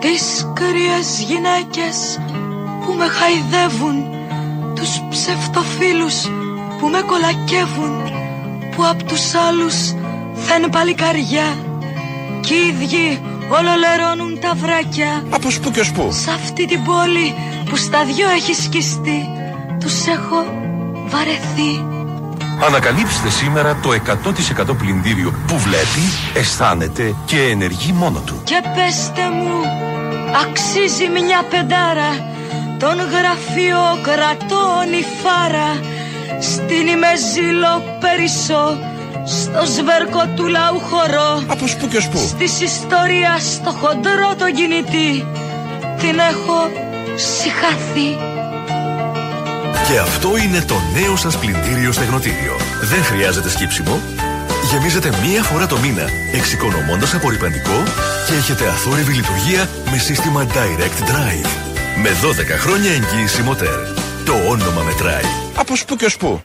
Τις κρύες γυναίκες που με χαϊδεύουν Τους ψευτοφίλους που με κολακεύουν Που απ' τους άλλους θα παλικαριά Κι οι ίδιοι ολολερώνουν τα βράκια. Από σπου και σπου Σ' αυτή την πόλη που στα δυο έχει σκιστεί Τους έχω βαρεθεί Ανακαλύψτε σήμερα το 100% πλυντήριο που βλέπει, αισθάνεται και ενεργεί μόνο του. Και πέστε μου, αξίζει μια πεντάρα Τον γραφειοκρατών η φάρα. Στην ημεζήλο περισσό Στο σβέρκο του λαού χωρώ Από σπου και σπου. Της ιστορίας στο χοντρό το κινητή. Την έχω συχαθεί και αυτό είναι το νέο σας πλυντήριο στεγνοτήριο. Δεν χρειάζεται σκύψιμο. Γεμίζετε μία φορά το μήνα, εξοικονομώντας απορριπαντικό και έχετε αθόρυβη λειτουργία με σύστημα Direct Drive. Με 12 χρόνια εγγύηση μοτέρ. Το όνομα μετράει. Από σπου και σπου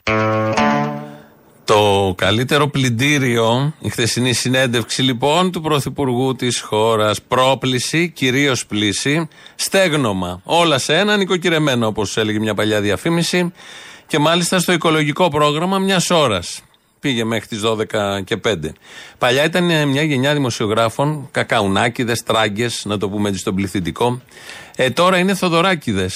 το καλύτερο πλυντήριο, η χθεσινή συνέντευξη λοιπόν του Πρωθυπουργού της χώρας. Πρόπληση, κυρίως πλήση, στέγνομα. Όλα σε ένα, νοικοκυρεμένο όπως έλεγε μια παλιά διαφήμιση. Και μάλιστα στο οικολογικό πρόγραμμα μιας ώρας. Πήγε μέχρι τις 12 και 5. Παλιά ήταν μια γενιά δημοσιογράφων, κακαουνάκιδε, τράγκες, να το πούμε έτσι στον πληθυντικό. Ε, τώρα είναι θοδωράκιδε.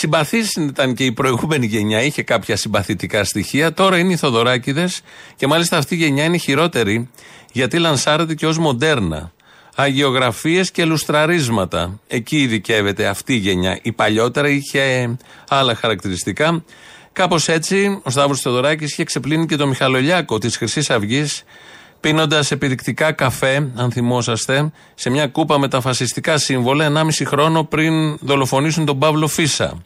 Συμπαθή ήταν και η προηγούμενη γενιά, είχε κάποια συμπαθητικά στοιχεία. Τώρα είναι οι Θοδωράκηδες και μάλιστα αυτή η γενιά είναι χειρότερη γιατί λανσάρεται και ως μοντέρνα. Αγιογραφίες και λουστραρίσματα. Εκεί ειδικεύεται αυτή η γενιά. Η παλιότερα είχε άλλα χαρακτηριστικά. Κάπως έτσι ο Σταύρος Θοδωράκη είχε ξεπλύνει και τον Μιχαλολιάκο της Χρυσής Αυγής πίνοντας επιδεικτικά καφέ, αν θυμόσαστε, σε μια κούπα με τα φασιστικά σύμβολα 1,5 χρόνο πριν δολοφονήσουν τον Παύλο Φίσα.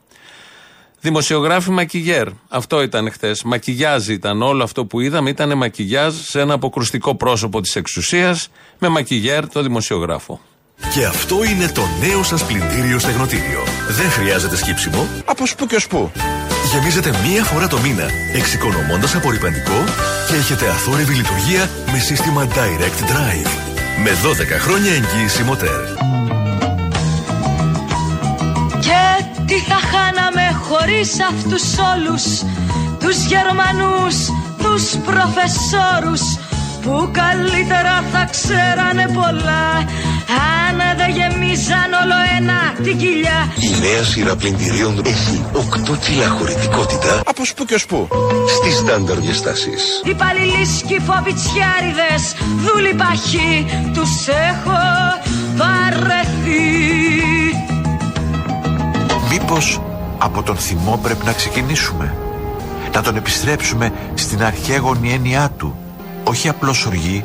Δημοσιογράφοι μακιγιέρ. Αυτό ήταν χθες. Μακιγιάζ ήταν όλο αυτό που είδαμε. Ήταν μακιγιάζ σε ένα αποκρουστικό πρόσωπο της εξουσίας με μακιγιέρ το δημοσιογράφο. Και αυτό είναι το νέο σας πλυντήριο στεγνοτήριο. Δεν χρειάζεται σκύψιμο. Από σπου και σπου. Γεμίζετε μία φορά το μήνα, εξοικονομώντας απορριπαντικό και έχετε αθόρυβη λειτουργία με σύστημα Direct Drive. Με 12 χρόνια εγγύηση μοτέρ. Και τι θα χάναμε χωρίς αυτούς όλους Τους Γερμανούς, τους προφεσόρους Που καλύτερα θα ξέρανε πολλά Αν δεν γεμίζαν όλο ένα την κοιλιά. Η νέα σειρά πλυντηρίων έχει 8 κιλά χωρητικότητα. Από σπου και σπου. Στις στάνταρ διαστάσεις Υπαλληλοί σκυφοβιτσιάριδες Δούλοι παχοί Τους έχω βαρεθεί. Μήπως από τον θυμό πρέπει να ξεκινήσουμε. Να τον επιστρέψουμε στην αρχαίγονη έννοιά του. Όχι απλώς οργή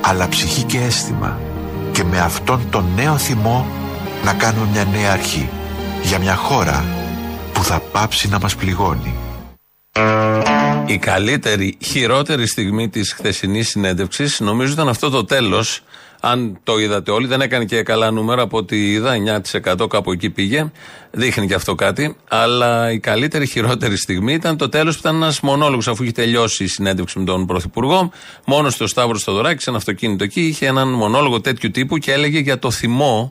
αλλά ψυχή και αίσθημα. Και με αυτόν τον νέο θυμό να κάνουμε μια νέα αρχή. Για μια χώρα που θα πάψει να μας πληγώνει. Η καλύτερη, χειρότερη στιγμή της χθεσινής συνέντευξης νομίζω ήταν αυτό το τέλος αν το είδατε όλοι, δεν έκανε και καλά νούμερα από ό,τι είδα, 9% κάπου εκεί πήγε. Δείχνει και αυτό κάτι. Αλλά η καλύτερη, χειρότερη στιγμή ήταν το τέλος που ήταν ένας μονόλογος, αφού είχε τελειώσει η συνέντευξη με τον Πρωθυπουργό. Μόνος στο Σταύρος Στοδωράκη, σε ένα αυτοκίνητο εκεί, είχε έναν μονόλογο τέτοιου τύπου και έλεγε για το θυμό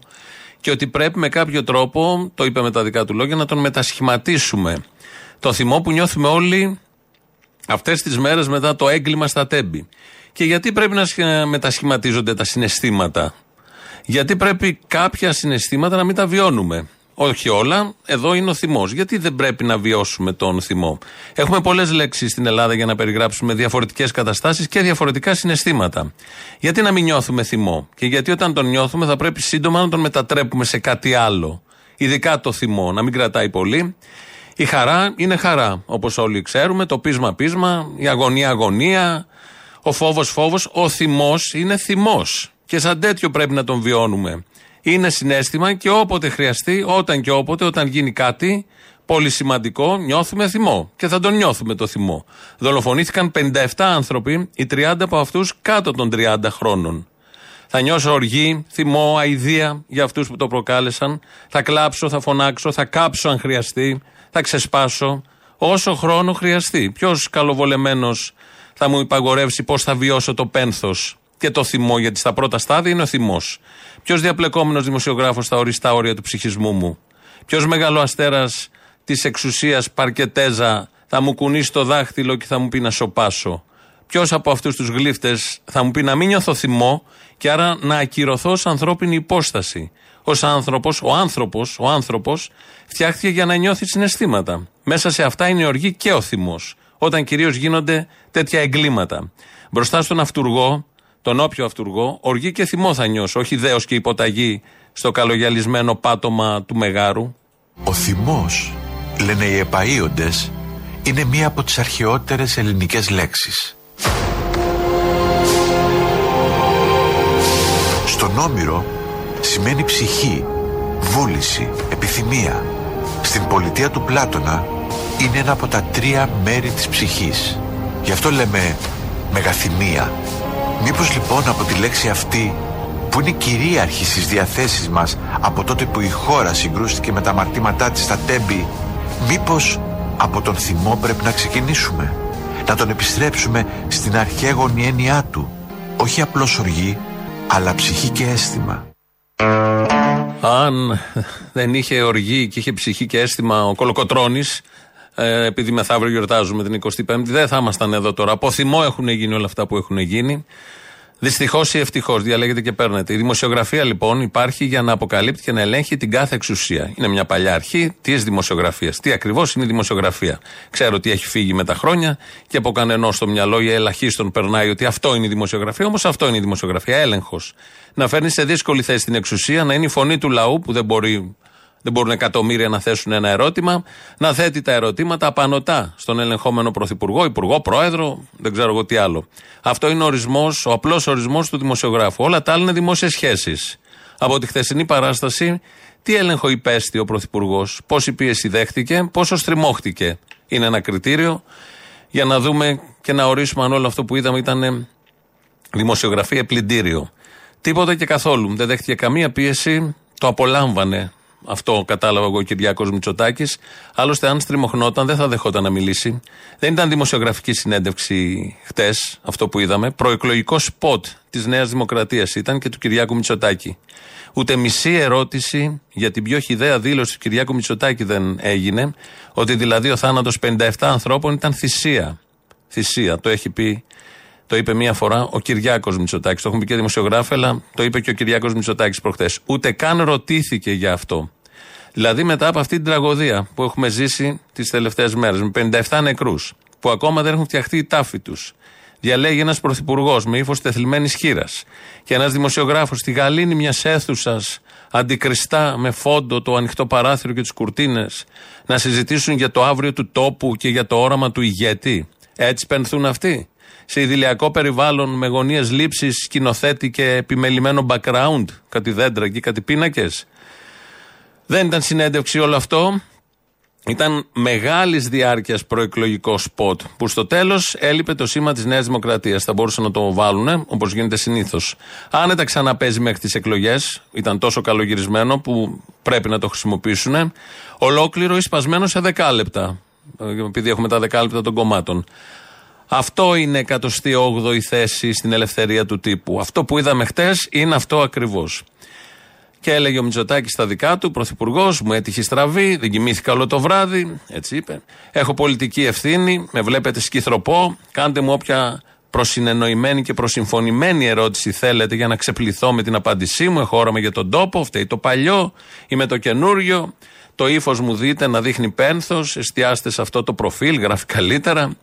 και ότι πρέπει με κάποιο τρόπο, το είπε με τα δικά του λόγια, να τον μετασχηματίσουμε. Το θυμό που νιώθουμε όλοι αυτές τις μέρες μετά το έγκλημα στα τέμπη. Και γιατί πρέπει να μετασχηματίζονται τα συναισθήματα; Γιατί πρέπει κάποια συναισθήματα να μην τα βιώνουμε; Όχι όλα, εδώ είναι ο θυμός. Γιατί δεν πρέπει να βιώσουμε τον θυμό; Έχουμε πολλές λέξεις στην Ελλάδα για να περιγράψουμε διαφορετικές καταστάσεις και διαφορετικά συναισθήματα. Γιατί να μην νιώθουμε θυμό; Και γιατί όταν τον νιώθουμε θα πρέπει σύντομα να τον μετατρέπουμε σε κάτι άλλο; Ειδικά το θυμό, να μην κρατάει πολύ. Η χαρά είναι χαρά. Όπως όλοι ξέρουμε, το πείσμα πείσμα, η αγωνία αγωνία, ο φόβος φόβος, ο θυμός είναι θυμός. Και σαν τέτοιο πρέπει να τον βιώνουμε. Είναι συνέστημα και όποτε χρειαστεί, όταν και όποτε, όταν γίνει κάτι πολύ σημαντικό, νιώθουμε θυμό. Και θα τον νιώθουμε το θυμό. Δολοφονήθηκαν 57 άνθρωποι, οι 30 από αυτούς κάτω των 30 χρόνων. Θα νιώσω οργή, θυμό, αηδία για αυτούς που το προκάλεσαν. Θα κλάψω, θα φωνάξω, θα κάψω αν χρειαστεί, θα ξεσπάσω. Όσο χρόνο χρειαστεί. Ποιος καλοβολεμένος θα μου υπαγορεύσει πώς θα βιώσω το πένθος και το θυμό, γιατί στα πρώτα στάδια είναι ο θυμός. Ποιος διαπλεκόμενος δημοσιογράφος θα ορίσει τα όρια του ψυχισμού μου; Ποιος μεγάλο αστέρας της εξουσίας παρκετέζα θα μου κουνήσει το δάχτυλο και θα μου πει να σοπάσω; Ποιος από αυτούς τους γλύφτες θα μου πει να μην νιώθω θυμό και άρα να ακυρωθώ ως ανθρώπινη υπόσταση; Ω άνθρωπος, ο άνθρωπος, ο άνθρωπος φτιάχτηκε για να νιώθει συναισθήματα. Μέσα σε αυτά είναι η οργή και ο θυμός. Όταν κυρίως γίνονται τέτοια εγκλήματα. Μπροστά στον αυτούργο, τον όποιο αυτούργο, οργή και θυμό θα νιώσω, όχι δέος και υποταγή στο καλογιαλισμένο πάτωμα του Μεγάρου. Ο θυμός, λένε οι επαΐοντες, είναι μία από τις αρχαιότερες ελληνικές λέξεις. Στον Όμηρο σημαίνει ψυχή, βούληση, επιθυμία. Στην πολιτεία του Πλάτωνα είναι ένα από τα τρία μέρη της ψυχής. Γι' αυτό λέμε μεγαθυμία. Μήπως λοιπόν από τη λέξη αυτή που είναι κυρίαρχη στις διαθέσεις μας από τότε που η χώρα συγκρούστηκε με τα μαρτήματά της στα τέμπη μήπως από τον θυμό πρέπει να ξεκινήσουμε; Να τον επιστρέψουμε στην αρχαίγονη έννοιά του όχι απλώς οργή αλλά ψυχή και αίσθημα Αν δεν είχε οργή και είχε ψυχή και αίσθημα ο Κολοκοτρώνης ε, επειδή μεθαύριο γιορτάζουμε την 25η, δεν θα ήμασταν εδώ τώρα. Από θυμό έχουν γίνει όλα αυτά που έχουν γίνει. Δυστυχώς ή ευτυχώς, διαλέγετε και παίρνετε. Η δημοσιογραφία λοιπόν υπάρχει για να αποκαλύπτει και να ελέγχει την κάθε εξουσία. Είναι μια παλιά αρχή της δημοσιογραφίας. Τι ακριβώς είναι η δημοσιογραφία; Ξέρω ότι έχει φύγει με τα χρόνια και από κανενός στο μυαλό ή ελαχίστων περνάει ότι αυτό είναι η δημοσιογραφία. Όμως αυτό είναι η δημοσιογραφία. Έλεγχος. Να φέρνεις σε δύσκολη θέση την εξουσία, να είναι η φωνή του λαού που δεν μπορεί δεν μπορούν εκατομμύρια να θέσουν ένα ερώτημα, να θέτει τα ερωτήματα απανοτά στον ελεγχόμενο πρωθυπουργό, υπουργό, πρόεδρο, δεν ξέρω εγώ τι άλλο. Αυτό είναι ο ορισμός, ο απλός ορισμός του δημοσιογράφου. Όλα τα άλλα είναι δημόσιες σχέσεις. Από τη χθεσινή παράσταση, τι έλεγχο υπέστη ο πρωθυπουργός, πόση πίεση δέχτηκε, πόσο στριμώχτηκε. Είναι ένα κριτήριο για να δούμε και να ορίσουμε αν όλο αυτό που είδαμε ήταν δημοσιογραφία πλυντήριο. Τίποτα και καθόλου. Δεν δέχτηκε καμία πίεση, το απολάμβανε αυτό κατάλαβα εγώ ο Κυριάκος Μητσοτάκης. Άλλωστε, αν στριμωχνόταν, δεν θα δεχόταν να μιλήσει. Δεν ήταν δημοσιογραφική συνέντευξη χτες, αυτό που είδαμε. Προεκλογικό σποτ της Νέας Δημοκρατίας ήταν και του Κυριάκου Μητσοτάκη. Ούτε μισή ερώτηση για την πιο χιδέα δήλωση του Κυριάκου Μητσοτάκη δεν έγινε. Ότι δηλαδή ο θάνατος 57 ανθρώπων ήταν θυσία. Θυσία, το έχει πει το είπε μία φορά ο Κυριάκος Μητσοτάκης. Το έχουν πει και δημοσιογράφοι, αλλά το είπε και ο Κυριάκος Μητσοτάκης προχθές. Ούτε καν ρωτήθηκε για αυτό. Δηλαδή μετά από αυτή την τραγωδία που έχουμε ζήσει τις τελευταίες μέρες, με 57 νεκρούς, που ακόμα δεν έχουν φτιαχτεί οι τάφοι τους. Διαλέγει ένας πρωθυπουργός με ύφος τεθλιμμένης χείρας και ένας δημοσιογράφος στη γαλήνη μιας αίθουσας αντικριστά με φόντο το ανοιχτό παράθυρο και τις κουρτίνες να συζητήσουν για το αύριο του τόπου και για το όραμα του ηγέτη. Έτσι πενθούν αυτοί σε ιδηλιακό περιβάλλον με γωνίες λήψης, σκηνοθέτη και επιμελημένο background, κάτι δέντρα και κάτι πίνακες. Δεν ήταν συνέντευξη όλο αυτό. Ήταν μεγάλης διάρκειας προεκλογικό σποτ που στο τέλος έλειπε το σήμα της Νέας Δημοκρατίας. Θα μπορούσαν να το βάλουν όπως γίνεται συνήθως. Άνετα ξαναπέζει μέχρι τις εκλογές. Ήταν τόσο καλογυρισμένο που πρέπει να το χρησιμοποιήσουν. Ολόκληρο ή σπασμένο σε δεκάλεπτα. Επειδή έχουμε τα δεκάλεπτα των κομμάτων. Αυτό είναι 108η θέση στην ελευθερία του τύπου. Αυτό που είδαμε χτες είναι αυτό ακριβώς. Και έλεγε ο Μητσοτάκης στα δικά του, πρωθυπουργός, μου έτυχε στραβή, δεν κοιμήθηκα όλο το βράδυ. Έτσι είπε. Έχω πολιτική ευθύνη, με βλέπετε σκυθροπό. Κάντε μου όποια προσυνεννοημένη και προσυμφωνημένη ερώτηση θέλετε για να ξεπληθώ με την απάντησή μου. Έχω όραμα για τον τόπο, φταίει το παλιό, είμαι το καινούριο. Το ύφος μου δείτε να δείχνει πένθος, εστιάστε σε αυτό το προφίλ, γράφει καλύτερα.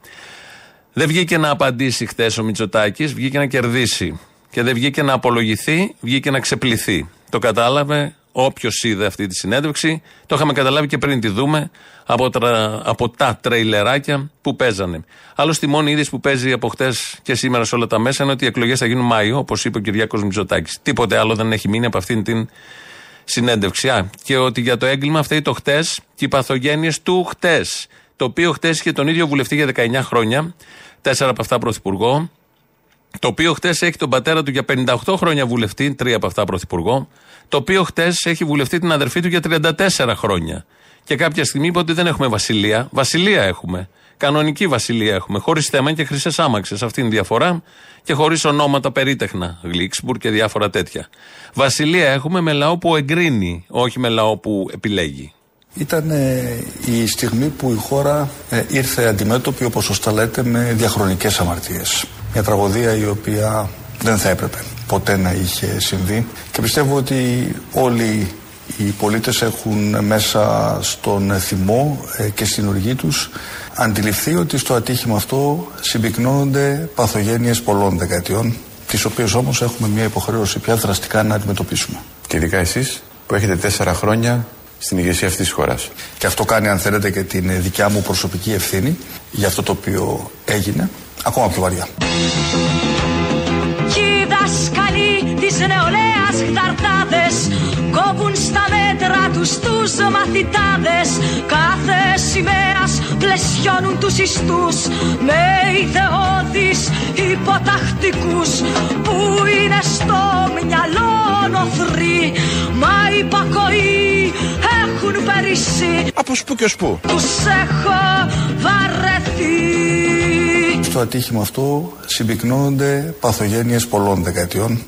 Δεν βγήκε να απαντήσει χθε ο Μητσοτάκης, βγήκε να κερδίσει. Και δεν βγήκε να απολογηθεί, βγήκε να ξεπληθεί. Το κατάλαβε όποιος είδε αυτή τη συνέντευξη. Το είχαμε καταλάβει και πριν τη δούμε από, τρα, από τα τρέιλεράκια που παίζανε. Άλλωστε, η μόνη είδηση που παίζει από χτες και σήμερα σε όλα τα μέσα είναι ότι οι εκλογές θα γίνουν Μάιο, όπως είπε ο Κυριάκος Μητσοτάκης. Τίποτε άλλο δεν έχει μείνει από αυτήν την συνέντευξη. Α, και ότι για το έγκλημα φταίει το χτες και οι παθογένειες του χτες. Το οποίο χτες είχε τον ίδιο βουλευτή για 19 χρόνια τέσσερα από αυτά πρωθυπουργό. Το οποίο χτες έχει τον πατέρα του για 58 χρόνια βουλευτή, τρία από αυτά πρωθυπουργό. Το οποίο χτες έχει βουλευτεί την αδερφή του για 34 χρόνια. Και κάποια στιγμή είπε ότι δεν έχουμε βασιλεία. Βασιλεία έχουμε. Κανονική βασιλεία έχουμε. Χωρίς θέμα και χρυσές άμαξες. Αυτή είναι η διαφορά. Και χωρίς ονόματα περίτεχνα. Γλίξμπουργκ και διάφορα τέτοια. Βασιλεία έχουμε με λαό που εγκρίνει, όχι με λαό που επιλέγει. Ήταν ε, η στιγμή που η χώρα ε, ήρθε αντιμέτωπη, όπως σωστά λέτε, με διαχρονικές αμαρτίες. Μια τραγωδία η οποία δεν θα έπρεπε ποτέ να είχε συμβεί και πιστεύω ότι όλοι οι πολίτες έχουν μέσα στον θυμό ε, και στην οργή τους αντιληφθεί ότι στο ατύχημα αυτό συμπυκνώνονται παθογένειες πολλών δεκαετιών τις οποίες όμως έχουμε μια υποχρέωση πια δραστικά να αντιμετωπίσουμε. Και ειδικά εσείς που έχετε τέσσερα χρόνια στην ηγεσία αυτής της χώρας. Και αυτό κάνει αν θέλετε και την δικιά μου προσωπική ευθύνη για αυτό το οποίο έγινε ακόμα πιο βαριά. Κι δάσκαλοι της νεολαίας χταρτάδες Κόβουν στα μέτρα τους τους μαθητάδες Κάθε σημαίας πλαισιώνουν τους ιστούς Με ιδεώδεις υποτακτικούς Που είναι στο μυαλό νοθροί Μα υπακοή έχουν περισσεί Από σπου και ως πού. Τους έχω βαρεθεί Στο ατύχημα αυτό συμπυκνώνονται παθογένειες πολλών δεκαετιών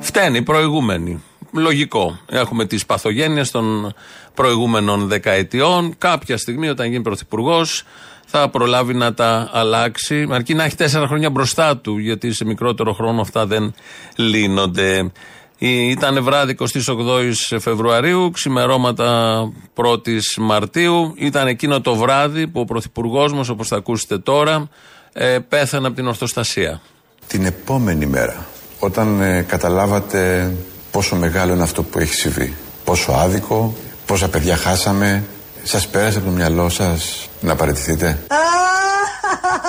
Φταίνει οι προηγούμενοι. Λογικό. Έχουμε τις παθογένειες των προηγούμενων δεκαετιών. Κάποια στιγμή, όταν γίνει πρωθυπουργός, θα προλάβει να τα αλλάξει. Αρκεί να έχει τέσσερα χρόνια μπροστά του, γιατί σε μικρότερο χρόνο αυτά δεν λύνονται. Ήταν βράδυ 28 Φεβρουαρίου, ξημερώματα 1η Μαρτίου. Ήταν εκείνο το βράδυ που ο πρωθυπουργός μας, όπως θα ακούσετε τώρα, ε, πέθανε από την ορθοστασία. Την επόμενη μέρα, όταν ε, καταλάβατε πόσο μεγάλο είναι αυτό που έχει συμβεί, πόσο άδικο, πόσα παιδιά χάσαμε, σας πέρασε από το μυαλό σας να παραιτηθείτε;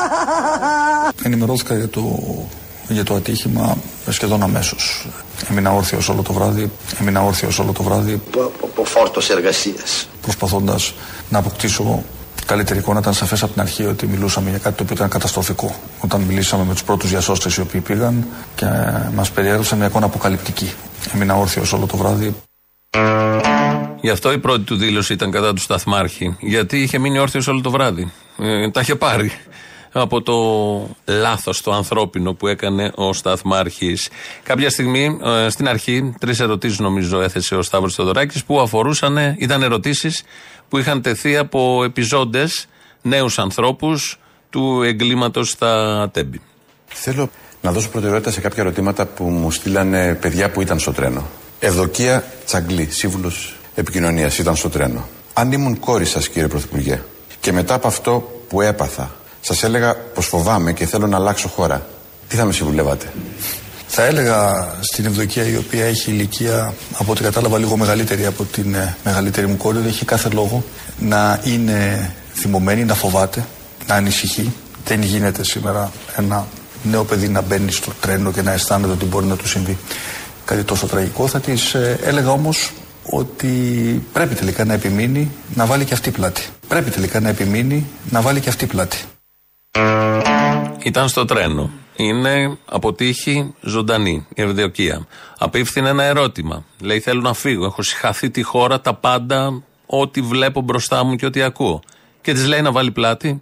Ενημερώθηκα για το, για το ατύχημα σχεδόν αμέσως. Έμεινα όρθιος όλο το βράδυ. Έμεινα όρθιος όλο το βράδυ. από φόρτος εργασίας. Προσπαθώντας να αποκτήσω καλύτερη εικόνα. Ήταν σαφές από την αρχή ότι μιλούσαμε για κάτι το οποίο ήταν καταστροφικό. Όταν μιλήσαμε με τους πρώτους διασώστες οι οποίοι πήγαν και μας περιέγραψαν μια εικόνα αποκαλυπτική. Έμεινα όρθιος όλο το βράδυ. Γι' αυτό η πρώτη του δήλωση ήταν κατά του Σταθμάρχη. Γιατί είχε μείνει όρθιος όλο το βράδυ. Ε, τα είχε πάρει από το λάθος το ανθρώπινο που έκανε ο Σταθμάρχης. Κάποια στιγμή, ε, στην αρχή, τρεις ερωτήσεις νομίζω έθεσε ο Σταύρος Θεοδωράκης που αφορούσαν, ήταν ερωτήσεις που είχαν τεθεί από επιζώντες, νέους ανθρώπους του εγκλήματος στα Τέμπη. Θέλω να δώσω προτεραιότητα σε κάποια ερωτήματα που μου στείλανε παιδιά που ήταν στο τρένο. Ευδοκία Τσαγκλή, σύμβουλος επικοινωνίας, ήταν στο τρένο. Αν ήμουν κόρη σας, κύριε Πρωθυπουργέ, και μετά από αυτό που έπαθα, σας έλεγα πως φοβάμαι και θέλω να αλλάξω χώρα, τι θα με συμβουλεύατε; Θα έλεγα στην Ευδοκία η οποία έχει ηλικία από ό,τι κατάλαβα λίγο μεγαλύτερη από την ε, μεγαλύτερη μου κόρη ότι έχει κάθε λόγο να είναι θυμωμένη, να φοβάται, να ανησυχεί. Δεν γίνεται σήμερα ένα νέο παιδί να μπαίνει στο τρένο και να αισθάνεται ότι μπορεί να του συμβεί κάτι τόσο τραγικό. Θα της έλεγα όμως ότι πρέπει τελικά να επιμείνει να βάλει και αυτή πλάτη. Πρέπει τελικά να επιμείνει να βάλει και αυτή πλάτη. Ήταν στο τρένο. Είναι αποτύχει ζωντανή η Ευδοκία. Απίφθηνε ένα ερώτημα. Λέει: Θέλω να φύγω. Έχω συχαθεί τη χώρα, τα πάντα, ό,τι βλέπω μπροστά μου και ό,τι ακούω. Και της λέει να βάλει πλάτη.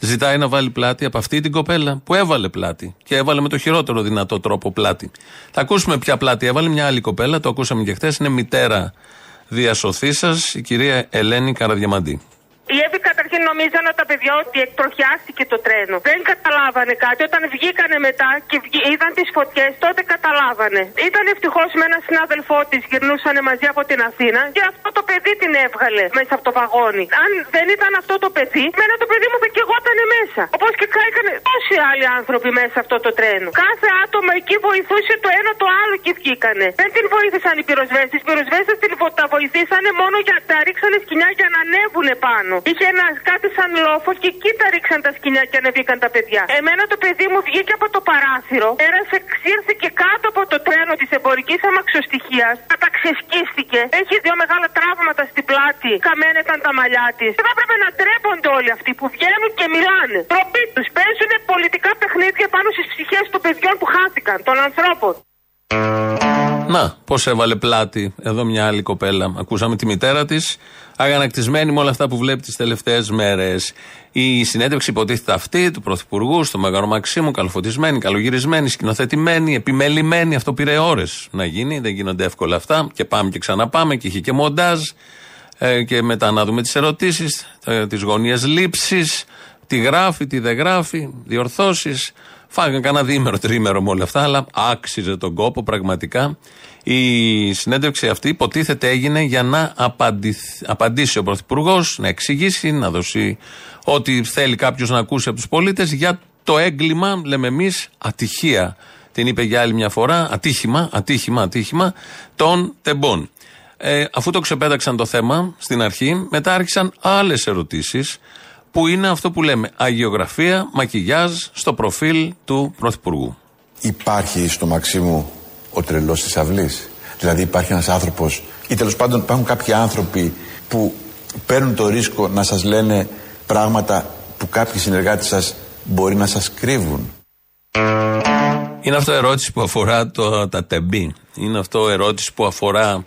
Ζητάει να βάλει πλάτη από αυτή την κοπέλα που έβαλε πλάτη. Και έβαλε με το χειρότερο δυνατό τρόπο πλάτη. Θα ακούσουμε ποια πλάτη έβαλε μια άλλη κοπέλα, το ακούσαμε και χθες. Είναι μητέρα διασωθή σα, η κυρία Ελένη Καραδιαμαντή. Οι Εύη καταρχήν νομίζανε τα παιδιά ότι εκτροχιάστηκε το τρένο. Δεν καταλάβανε κάτι. Όταν βγήκανε μετά και βγή- είδαν τις φωτιές, τότε καταλάβανε. Ήταν ευτυχώς με ένα συνάδελφό της, γυρνούσαν μαζί από την Αθήνα και αυτό το παιδί την έβγαλε μέσα από το βαγόνι. Αν δεν ήταν αυτό το παιδί, μένα το παιδί μου θα και εγώ ήταν μέσα. Όπως και κάηκαν τόσοι άλλοι άνθρωποι μέσα αυτό το τρένο. Κάθε άτομο εκεί βοηθούσε το ένα το άλλο και βγήκανε. Δεν την βοήθησαν οι πυροσβέστες. Οι πυροσβέστες την βο- τα βοηθήσανε μόνο για τα ρίξανε σκοινιά για να ανέβουν πάνω. Είχε ένα κάτι σαν λόφος και εκεί τα ρίξαν τα σκοινιά και ανεβήκαν τα παιδιά. Εμένα το παιδί μου βγήκε από το παράθυρο, πέρασε, ξύρθηκε κάτω από το τρένο της εμπορικής αμαξοστοιχείας, καταξεσκίστηκε. Έχει δύο μεγάλα τραύματα στην πλάτη, καμένα ήταν τα μαλλιά της. Δεν θα έπρεπε να ντρέπονται όλοι αυτοί που βγαίνουν και μιλάνε. Τροπή τους παίζουν πολιτικά παιχνίδια πάνω στις ψυχές των παιδιών που χάθηκαν, των ανθρώπων. Να, πώς έβαλε πλάτη εδώ μια άλλη κοπέλα. Ακούσαμε τη μητέρα της, αγανακτισμένη με όλα αυτά που βλέπει τις τελευταίες μέρες. Η συνέντευξη υποτίθεται αυτή του Πρωθυπουργού στο Μέγαρο Μαξίμου, καλοφωτισμένη, καλογυρισμένη, σκηνοθετημένη, επιμελημένη. Αυτό πήρε ώρες να γίνει, δεν γίνονται εύκολα αυτά. Και πάμε και ξαναπάμε και είχε και μοντάζ. Ε, και μετά να δούμε τις ερωτήσεις, ε, τις γωνίες λήψης, τι γράφει, τι δεν γράφει, διορθώσεις. Φάγανε κανένα διήμερο, τρίμερο με όλα αυτά, αλλά άξιζε τον κόπο πραγματικά. Η συνέντευξη αυτή υποτίθεται έγινε για να απαντήσει ο Πρωθυπουργός, να εξηγήσει, να δώσει ό,τι θέλει κάποιος να ακούσει από τους πολίτες για το έγκλημα, λέμε εμείς, ατυχία. Την είπε για άλλη μια φορά, ατύχημα, ατύχημα, ατύχημα των τεμπών. Ε, αφού το ξεπέταξαν το θέμα στην αρχή, μετά άρχισαν άλλες ερωτήσεις που είναι αυτό που λέμε αγιογραφία, μακιγιάζ στο προφίλ του Πρωθυπουργού. Υπάρχει στο Μαξίμου ο τρελός της αυλής. Δηλαδή υπάρχει ένας άνθρωπος, ή τέλος πάντων υπάρχουν κάποιοι άνθρωποι που παίρνουν το ρίσκο να σας λένε πράγματα που κάποιοι συνεργάτες σας μπορεί να σας κρύβουν. Είναι αυτό ερώτηση που αφορά το, τα τεμπή. Είναι αυτό ερώτηση που αφορά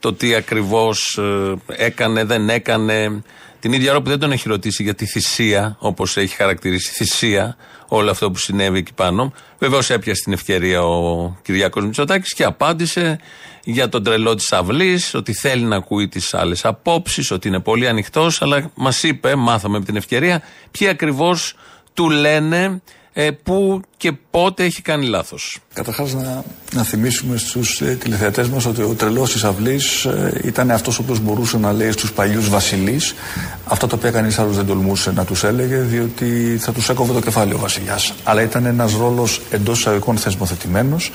το τι ακριβώς ε, έκανε, δεν έκανε, την ίδια ώρα που δεν τον έχει ρωτήσει για τη θυσία, όπως έχει χαρακτηρίσει θυσία, όλο αυτό που συνέβη εκεί πάνω. Βεβαίως έπιασε την ευκαιρία ο Κυριάκος Μητσοτάκης και απάντησε για τον τρελό της αυλής, ότι θέλει να ακούει τις άλλες απόψεις, ότι είναι πολύ ανοιχτός, αλλά μας είπε, μάθαμε με την ευκαιρία, ποιοι ακριβώς του λένε ε, πού και πότε έχει κάνει λάθος. Καταρχάς, να, να θυμίσουμε στους ε, τηλεθεατές μας ότι ο τρελός της αυλής ε, ήταν αυτός ο οποίος μπορούσε να λέει στους παλιούς βασιλείς αυτά τα οποία κανείς άλλος δεν τολμούσε να τους έλεγε, διότι θα τους έκοβε το κεφάλι ο βασιλιάς. Αλλά ήταν ένας ρόλος εντός εισαγωγικών θεσμοθετημένος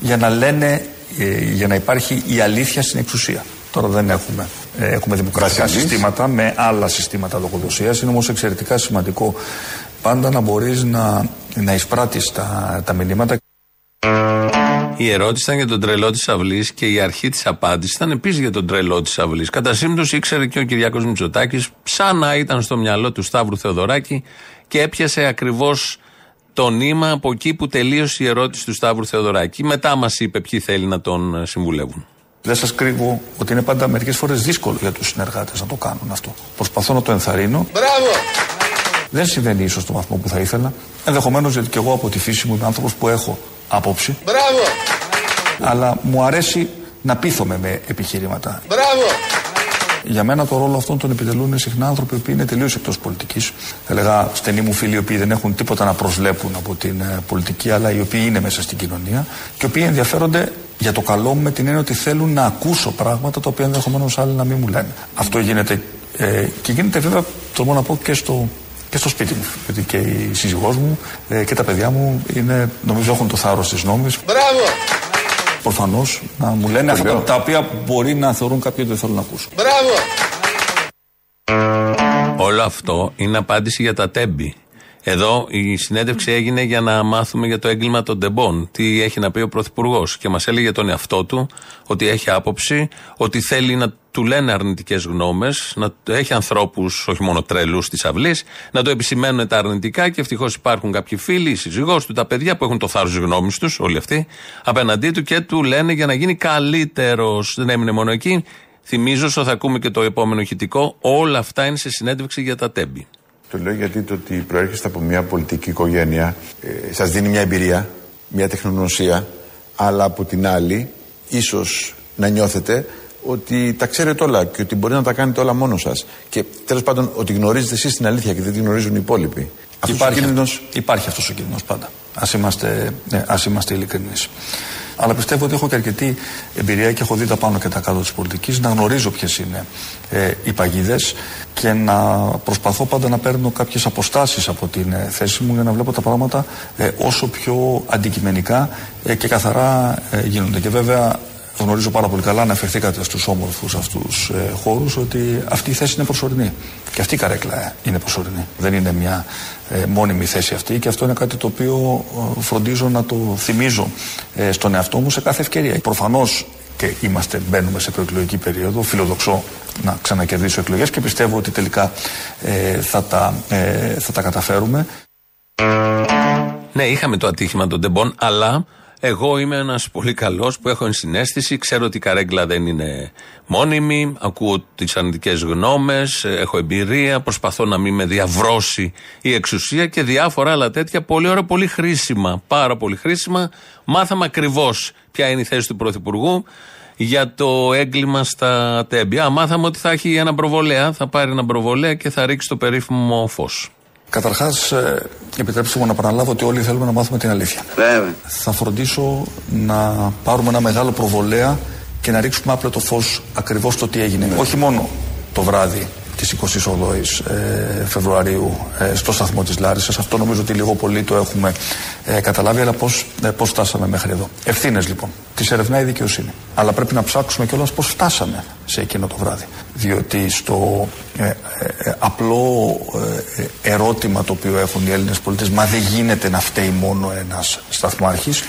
για να λένε, ε, για να υπάρχει η αλήθεια στην εξουσία. Τώρα δεν έχουμε. Ε, έχουμε δημοκρατικά συστήματα με άλλα συστήματα λογοδοσίας. Είναι όμως εξαιρετικά σημαντικό πάντα να μπορείς να, να εισπράττεις τα, τα μηνύματα. Η ερώτηση ήταν για τον τρελό της αυλής και η αρχή της απάντησης ήταν επίσης για τον τρελό της αυλής. Κατά σύμπτωση ήξερε και ο Κυριάκος Μητσοτάκης, σαν να ήταν στο μυαλό του Σταύρου Θεοδωράκη και έπιασε ακριβώς το νήμα από εκεί που τελείωσε η ερώτηση του Σταύρου Θεοδωράκη. Μετά μας είπε ποιοι θέλει να τον συμβουλεύουν. Δεν σας κρύβω ότι είναι πάντα μερικές φορές δύσκολο για τους συνεργάτες να το κάνουν αυτό. Προσπαθώ να το ενθαρρύνω. Μπράβο! Δεν συμβαίνει ίσως στο βαθμό που θα ήθελα. Ενδεχομένως γιατί και εγώ από τη φύση μου είμαι άνθρωπος που έχω άποψη. Μπράβο! Αλλά μου αρέσει να πείθομαι με επιχειρήματα. Μπράβο! Για μένα το ρόλο αυτόν τον επιτελούν συχνά άνθρωποι που είναι τελείως εκτός πολιτικής. Θα έλεγα στενοί μου φίλοι οι οποίοι δεν έχουν τίποτα να προσβλέπουν από την ε, πολιτική, αλλά οι οποίοι είναι μέσα στην κοινωνία και οι οποίοι ενδιαφέρονται για το καλό μου με την έννοια ότι θέλουν να ακούσω πράγματα τα οποία ενδεχομένως άλλοι να μην μου λένε. Αυτό γίνεται ε, και γίνεται βέβαια, το να πω, και στο και στο σπίτι μου. Γιατί και η σύζυγός μου ε, και τα παιδιά μου είναι, νομίζω έχουν το θάρρος της νόμης. Μπράβο! Προφανώς να μου λένε αυτά τα οποία μπορεί να θεωρούν κάποιοι ότι δεν θέλουν να ακούσουν. Μπράβο! Όλο αυτό είναι απάντηση για τα τέμπη. Εδώ η συνέντευξη έγινε για να μάθουμε για το έγκλημα των τεμπών. Τι έχει να πει ο Πρωθυπουργός. Και μας έλεγε τον εαυτό του ότι έχει άποψη, ότι θέλει να του λένε αρνητικές γνώμες, να έχει ανθρώπους, όχι μόνο τρελούς της αυλής, να το επισημαίνουν τα αρνητικά και ευτυχώς υπάρχουν κάποιοι φίλοι, η σύζυγός του, τα παιδιά που έχουν το θάρρος της γνώμης τους, όλοι αυτοί, απέναντί του και του λένε για να γίνει καλύτερος. Δεν έμεινε μόνο εκεί. Θυμίζω, όσο θα ακούμε και το επόμενο ηχητικό, όλα αυτά είναι σε συνέντευξη για τα τέμπη. Το λέω γιατί το ότι προέρχεστε από μια πολιτική οικογένεια ε, σας δίνει μια εμπειρία, μια τεχνογνωσία, αλλά από την άλλη ίσως να νιώθετε ότι τα ξέρετε όλα και ότι μπορεί να τα κάνετε όλα μόνος σας. Και τέλος πάντων ότι γνωρίζετε εσείς την αλήθεια και δεν τη γνωρίζουν οι υπόλοιποι. Υπάρχει, κίνδυνος... υπάρχει αυτός ο κίνδυνος πάντα. Ας είμαστε, ναι, ας είμαστε ειλικρινείς. Αλλά πιστεύω ότι έχω και αρκετή εμπειρία και έχω δει τα πάνω και τα κάτω της πολιτικής να γνωρίζω ποιες είναι ε, οι παγίδες και να προσπαθώ πάντα να παίρνω κάποιες αποστάσεις από την ε, θέση μου για να βλέπω τα πράγματα ε, όσο πιο αντικειμενικά ε, και καθαρά γίνονται. Και βέβαια γνωρίζω πάρα πολύ καλά, αναφερθήκατε στους όμορφους αυτούς ε, χώρους, ότι αυτή η θέση είναι προσωρινή. Και αυτή η καρέκλα είναι προσωρινή. Δεν είναι μια ε, μόνιμη θέση αυτή και αυτό είναι κάτι το οποίο ε, φροντίζω να το θυμίζω ε, στον εαυτό μου σε κάθε ευκαιρία. Προφανώς και είμαστε, μπαίνουμε σε προεκλογική περίοδο. Φιλοδοξώ να ξανακερδίσω εκλογές και πιστεύω ότι τελικά ε, θα, τα, θα τα καταφέρουμε. Ναι, είχαμε το ατύχημα των τεμπών, αλλά Εγώ είμαι ένας πολύ καλός που έχω ενσυναίσθηση, ξέρω ότι η καρέγκλα δεν είναι μόνιμη, ακούω τις αρνητικές γνώμες, έχω εμπειρία, προσπαθώ να μην με διαβρώσει η εξουσία και διάφορα άλλα τέτοια. Πολύ ωραία, πολύ χρήσιμα. Πάρα πολύ χρήσιμα. Μάθαμε ακριβώς ποια είναι η θέση του Πρωθυπουργού για το έγκλημα στα τέμπια. Μάθαμε ότι θα έχει ένα προβολέα, θα πάρει ένα προβολέα και θα ρίξει το περίφημο φως. Καταρχάς, επιτρέψτε μου να παραλάβω ότι όλοι θέλουμε να μάθουμε την αλήθεια. Βέβαια. Θα φροντίσω να πάρουμε ένα μεγάλο προβολέα και να ρίξουμε άπλο το φως ακριβώς το τι έγινε. Όχι μόνο το βράδυ της 28ης ε, Φεβρουαρίου ε, στο σταθμό της Λάρισας. Αυτό νομίζω ότι λίγο πολύ το έχουμε ε, καταλάβει, αλλά πώς, πώς φτάσαμε μέχρι εδώ. Ευθύνες λοιπόν. Τις ερευνάει η δικαιοσύνη. Αλλά πρέπει να ψάξουμε κιόλας πώς φτάσαμε σε εκείνο το βράδυ. Διότι στο απλό ερώτημα το οποίο έχουν οι Έλληνες πολίτες, μα δεν γίνεται να φταίει μόνο ένας σταθμάρχης,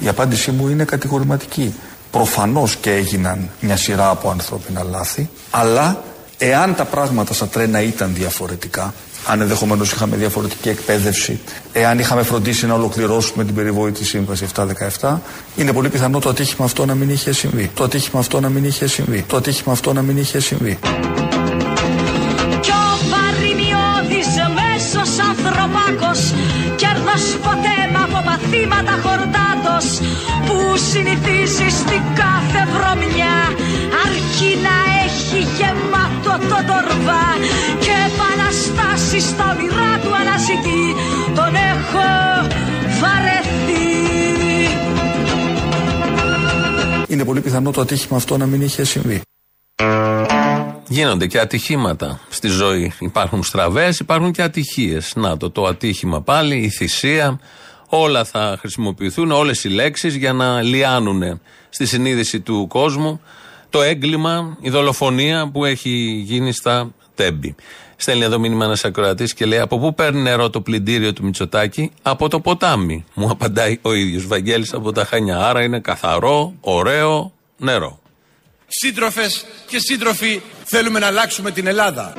η απάντησή μου είναι κατηγορηματική. Προφανώς και έγιναν μια σειρά από ανθρώπινα λάθη, αλλά Εάν τα πράγματα στα τρένα ήταν διαφορετικά, αν ενδεχομένως είχαμε διαφορετική εκπαίδευση, εάν είχαμε φροντίσει να ολοκληρώσουμε την περιβόητη σύμβαση 717, είναι πολύ πιθανό το ατύχημα αυτό να μην είχε συμβεί. Το ατύχημα αυτό να μην είχε συμβεί. Το ατύχημα αυτό να μην είχε συμβεί. Από παθήματα χορτάτος Που συνηθίζεις στην κάθε βρωμιά Αρκεί να έχει γεμάτο το τορβά Και επαναστάσεις στα όνειρά του αναζητεί Τον έχω βαρεθεί Είναι πολύ πιθανό το ατύχημα αυτό να μην είχε συμβεί. Γίνονται και ατυχήματα στη ζωή. Υπάρχουν στραβές, υπάρχουν και ατυχίες. Να το, το ατύχημα πάλι, η θυσία. Όλα θα χρησιμοποιηθούν, όλες οι λέξεις για να λιάνουν στη συνείδηση του κόσμου το έγκλημα, η δολοφονία που έχει γίνει στα τέμπη. Στέλνει εδώ μήνυμα ένας ακροατής και λέει: Από πού παίρνει νερό το πλυντήριο του Μητσοτάκη, Από το ποτάμι. Μου απαντάει ο ίδιος Βαγγέλης από τα Χανιά. Άρα είναι καθαρό, ωραίο νερό. Σύντροφες και σύντροφοι, θέλουμε να αλλάξουμε την Ελλάδα.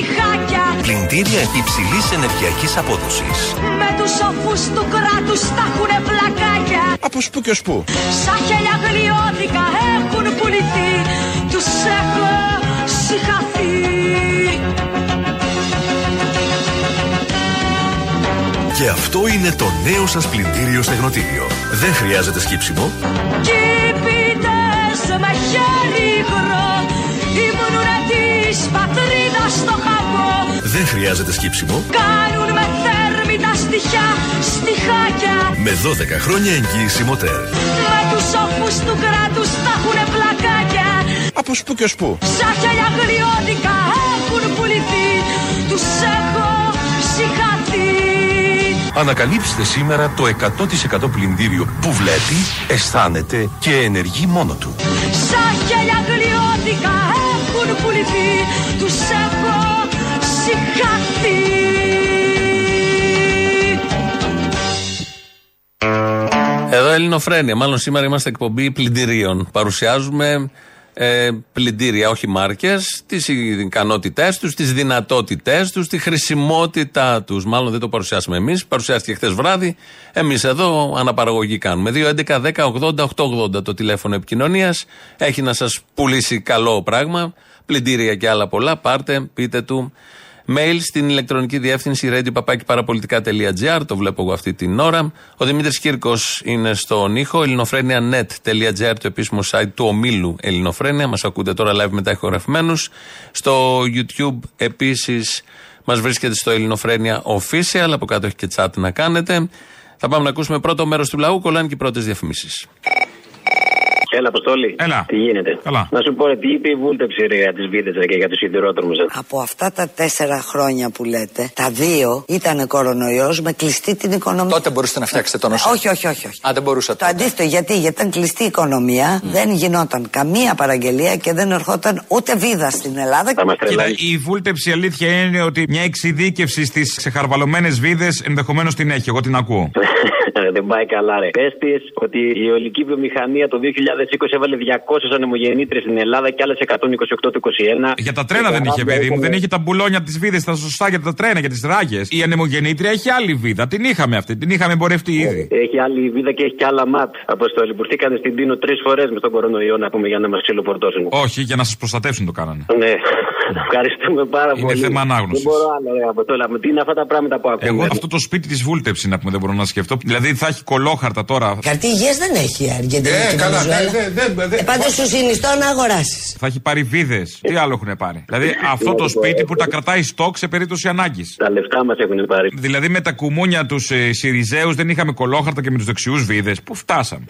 Στοιχιά στιχάκια Πλυντήρια υψηλής ενεργειακής απόδοσης. Με τους σοφούς του κράτους τα έχουνε πλακάκια Από σπου και ως πού. Σαν χέλια γλιώδικα έχουν πουληθεί Τους έχω συγχαθεί Και αυτό είναι το νέο σας πλυντήριο στεγνοτήριο. Δεν χρειάζεται σκύψιμο, Κήπητες με χέρι υγρό Ήμουνουνε της πατρίδας στο χαμό δεν χρειάζεται σκύψιμο, Κάνουν με θέρμη τα στοιχιά στιχάκια. Με 12 χρόνια εγγύηση μοτέρ. Με τους σοφούς του κράτους τα έχουνε πλακάκια. Από σπου και ως πού. Σαν χέλια γλιώδικα έχουν πουληθεί. Τους έχω συγχαθεί Ανακαλύψτε σήμερα το 100% πλυντήριο που βλέπει, αισθάνεται και ενεργεί μόνο του. Σαν χέλια γλιώδικα έχουν πουληθεί Τους έχω συγχαθεί Εδώ Ελληνοφρένια. Μάλλον σήμερα είμαστε εκπομπή πλυντηρίων. Παρουσιάζουμε ε, πλυντήρια, όχι μάρκες, τις ικανότητές τους, τις δυνατότητές τους, τη χρησιμότητά τους. Μάλλον δεν το παρουσιάσαμε εμείς. Παρουσιάστηκε χθες βράδυ. Εμείς εδώ αναπαραγωγή κάνουμε. 2.11.10.80.880 το τηλέφωνο επικοινωνίας. Έχει να σας πουλήσει καλό πράγμα. Πλυντήρια και άλλα πολλά. Πάρτε, πείτε του. Mail στην ηλεκτρονική διεύθυνση radio.parapolitica.gr. Το βλέπω εγώ αυτή την ώρα. Ο Δημήτρης Κύρκος είναι στον ήχο. ελληνοφρένια.net.gr, το επίσημο site του ομίλου Ελληνοφρένια. Μας ακούτε τώρα live μετά ηχογραφημένους. Στο YouTube επίσης μας βρίσκεται στο Ελληνοφρένια Official. Από κάτω έχει και chat να κάνετε. Θα πάμε να ακούσουμε πρώτο μέρος του λαού. Κολλάνε και οι πρώτες διαφημίσεις. Έλα, Αποστόλη. Έλα. Τι γίνεται; Καλά. Να σου πω, ρε, τι είπε η βούλτεψη ρε, για τις βίδες και για τους σιδηρόδρομους. Από αυτά τα τέσσερα χρόνια που λέτε, τα δύο ήταν κορονοϊός με κλειστή την οικονομία. Τότε μπορούσατε να φτιάξετε το νοσό. Όχι, όχι, όχι. όχι. Α, δεν μπορούσατε. Το αντίθετο, γιατί, γιατί ήταν κλειστή η οικονομία, δεν γινόταν καμία παραγγελία και δεν ερχόταν ούτε βίδα στην Ελλάδα. Κοίτα, η βούλτεψη αλήθεια είναι ότι μια εξειδίκευση στις ξεχαρβαλωμένες βίδες ενδεχομένως την έχει. Εγώ την ακούω. δεν πάει καλά, ρε. Πες ότι η ολική βιομηχανία το 2020 έβαλε 200 ανεμογεννήτρε στην Ελλάδα και άλλες 128 το 2021. Για τα τρένα δεν είχε, παιδί μου. Δεν είχε τα μπουλόνια από τι βίδε, τα σωστά για τα τρένα, για τις ράγες. Η ανεμογεννήτρια έχει άλλη βίδα. Την είχαμε αυτή, την είχαμε εμπορευτεί ήδη. Έχει άλλη βίδα και έχει και άλλα ματ. Αποστολή. Πουρθήκανε στην Τίνο τρεις φορές με τον κορονοϊό να πούμε για να μας ξυλοπορτώσουν. Όχι, για να σας προστατεύσουν το κάνανε. Ναι. Ευχαριστούμε πάρα Είναι πολύ. θέμα ανάγνωσης. Δεν μπορώ άλλο, ρε, Αποστόλα. μου. Τι είναι αυτά τα πράγματα που ακούμε. Εγώ αυτό το σπίτι της βούλτεψη να πούμε δεν μπορώ να σκεφτώ. Δηλαδή θα έχει κολόχαρτα τώρα. Χαρτί υγεία δεν έχει η Αργεντινή. Ε, και η καλά, Βενεζουέλα. ναι, ναι, ναι, ναι. Ε, Πάντω σου συνιστώ να αγοράσεις. Θα έχει πάρει βίδες. Τι άλλο έχουν πάρει; Δηλαδή αυτό το σπίτι που τα κρατάει στόκ σε περίπτωση ανάγκης. Τα λεφτά μας έχουν πάρει. Δηλαδή με τα κουμούνια τους ε, Σιριζέους δεν είχαμε κολόχαρτα και με τους δεξιούς βίδες. Πού φτάσαμε;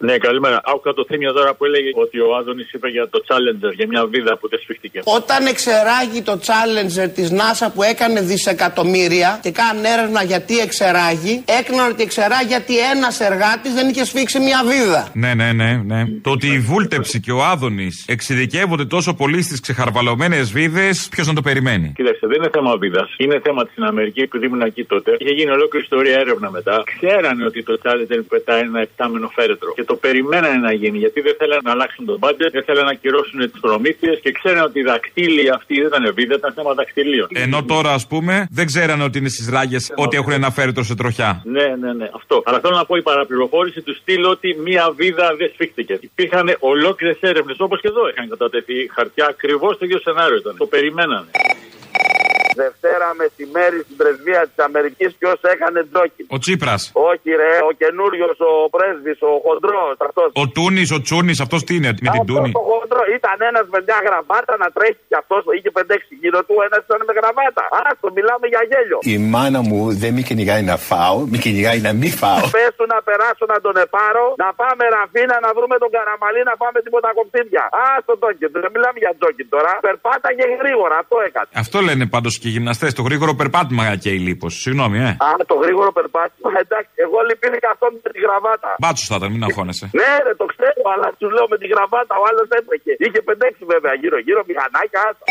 Ναι, καλημέρα. Άκουγα το θύμιο τώρα που έλεγε ότι ο Άδωνης είπε για το Challenger, για μια βίδα που δεν σφίχτηκε. Όταν εξεράγει το Challenger της NASA που έκανε δισεκατομμύρια και κάνουν έρευνα γιατί εξεράγει, έκαναν ότι εξεράγει γιατί ένας εργάτης δεν είχε σφίξει μια βίδα. Ναι, ναι, ναι, ναι. Το ότι η βούλτεψη και ο Άδωνης εξειδικεύονται τόσο πολύ στις ξεχαρβαλωμένες βίδες, ποιος να το περιμένει; Κοίταξε, δεν είναι θέμα βίδας. Είναι θέμα στην Αμερική, επειδή ήμουν εκεί τότε. Είχε γίνει ολόκληρη ιστορία έρευνα μετά. Ξέρανε ότι το Challenger πετάει ένα επτάμενο φέρετρο. Και το περιμένανε να γίνει, γιατί δεν θέλανε να αλλάξουν το budget, δεν θέλανε να κυρώσουν τις προμήθειες και ξέρανε ότι οι δακτύλοι αυτοί δεν ήταν βίδα, ήταν θέμα δακτυλίων. Ενώ τώρα, ας πούμε, δεν ξέρανε ότι είναι στις ράγες ότι έχουν ένα φέρετρο σε τροχιά. Ναι, ναι, ναι, αυτό. Αλλά θέλω να πω η παραπληροφόρηση του στυλ ότι μία βίδα δεν σφίχτηκε. Υπήρχαν ολόκληρες έρευνες, όπως και εδώ είχαν κατατεθεί χαρτιά, ακριβώς το ίδιο σενάριο ήταν. Το περιμένανε. Δευτέρα μεσημέρι στην πρεσβεία της Αμερικής ποιο έκανε τζόκι. Ο Τσίπρας. Όχι, ρε, ο καινούριος ο πρέσβης, ο χοντρός. Αυτός. Ο Τούνης, ο Τσούνης, αυτός τι είναι, με την Τούνη; Το χοντρός ήταν ένας με μια γραβάτα να τρέχει και αυτός είχε 5-6 γύρω του, ένας ήταν με γραβάτα. Άστο, μιλάμε για γέλιο. Η μάνα μου δεν με κυνηγάει να φάω, με κυνηγάει να μην φάω. Πες του να περάσω να τον επάρω, να πάμε ραφίνα, να βρούμε τον καραμαλί, να πάμε τίποτα κοψίδια. Α, το τζόκι, δεν μιλάμε για τζόκι τώρα. Περπάταγε γρήγορα, αυτό έκανε. Αυτό λένε πάντως και οι γυμναστές. Το γρήγορο περπάτημα και η λίπος. Συγγνώμη, ε. Α, το γρήγορο περπάτημα, εντάξει, εγώ λυπήθηκα αυτό με τη γραβάτα. Μπάτσος θα ήταν, μην αγχώνεσαι. Ναι, ρε, το ξέρω, αλλά τους λέω με τη γραβάτα ο άλλος έτρεχε. Είχε 5-6 βέβαια γύρω-γύρω, μηχανάκια. άστα.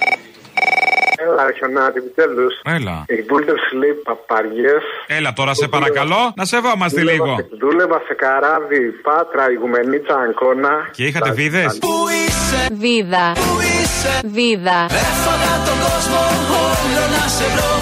Έλα, Χιονάτη, επιτέλους. Έλα. Η βούλτευση λέει παπαριές. Έλα τώρα, σε παρακαλώ, να σεβόμαστε λίγο. Δούλευα σε καράβι, πάτρα, ηγουμενίτσα, αγκώνα. Και είχατε βίδες; Βίδα. Βίδα. Έφαγα τον κόσμο όλο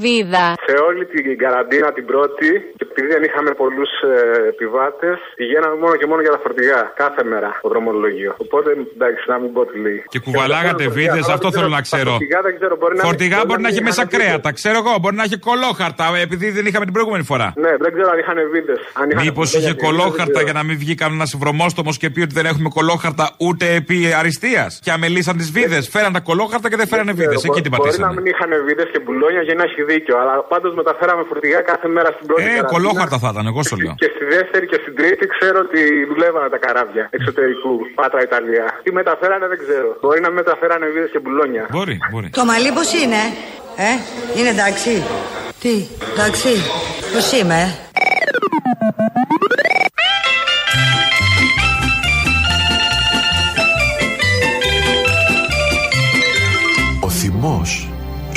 να σε βρω Πού είσαι Βίδα. Σε όλη την καραντίνα την πρώτη, και επειδή δεν είχαμε πολλούς ε, επιβάτες, πηγαίναμε μόνο και μόνο για τα φορτηγά. Κάθε μέρα στο δρομολογείο. Οπότε εντάξει, να μην πω τι λέει. Και κουβαλάγατε βίδες, αυτό θέλω να ξέρω. Φορτηγά δεν ξέρω, μπορεί να Φορτηγά μπορεί να έχει μέσα κρέατα, ξέρω εγώ. Μπορεί να έχει κολόχαρτα, επειδή δεν είχαμε την προηγούμενη φορά. Ναι, δεν ξέρω αν είχαν βίδες. Μήπως είχε κολόχαρτα για να μην βγει κανένα βρωμόστομο και πει ότι δεν έχουμε κολόχαρτα ούτε επί αριστείας. Και αμελήσαν τις βίδες. Φέραν τα κολόχαρτα και δεν φέρανε βίδες. Εκεί την Μπορεί να πατήσανε. μην είχαν βίδες και μπουλόνια για να έχει δίκιο. Αλλά πάντως μεταφέραμε φορτηγά κάθε μέρα στην πρώτη Ε, καραντίνα. κολόχαρτα θα ήταν, εγώ στο λέω. Και στη δεύτερη και στην τρίτη ξέρω ότι δουλεύανε τα καράβια εξωτερικού, Πάτρα Ιταλία. Τι μεταφέρανε δεν ξέρω. Μπορεί να μεταφέρανε βίδες και μπουλόνια. Μπορεί, μπορεί. Το μαλλί πώς είναι, ε, είναι εντάξει; Τι, εντάξει, πώς είμαι, ε; Ο θυμός,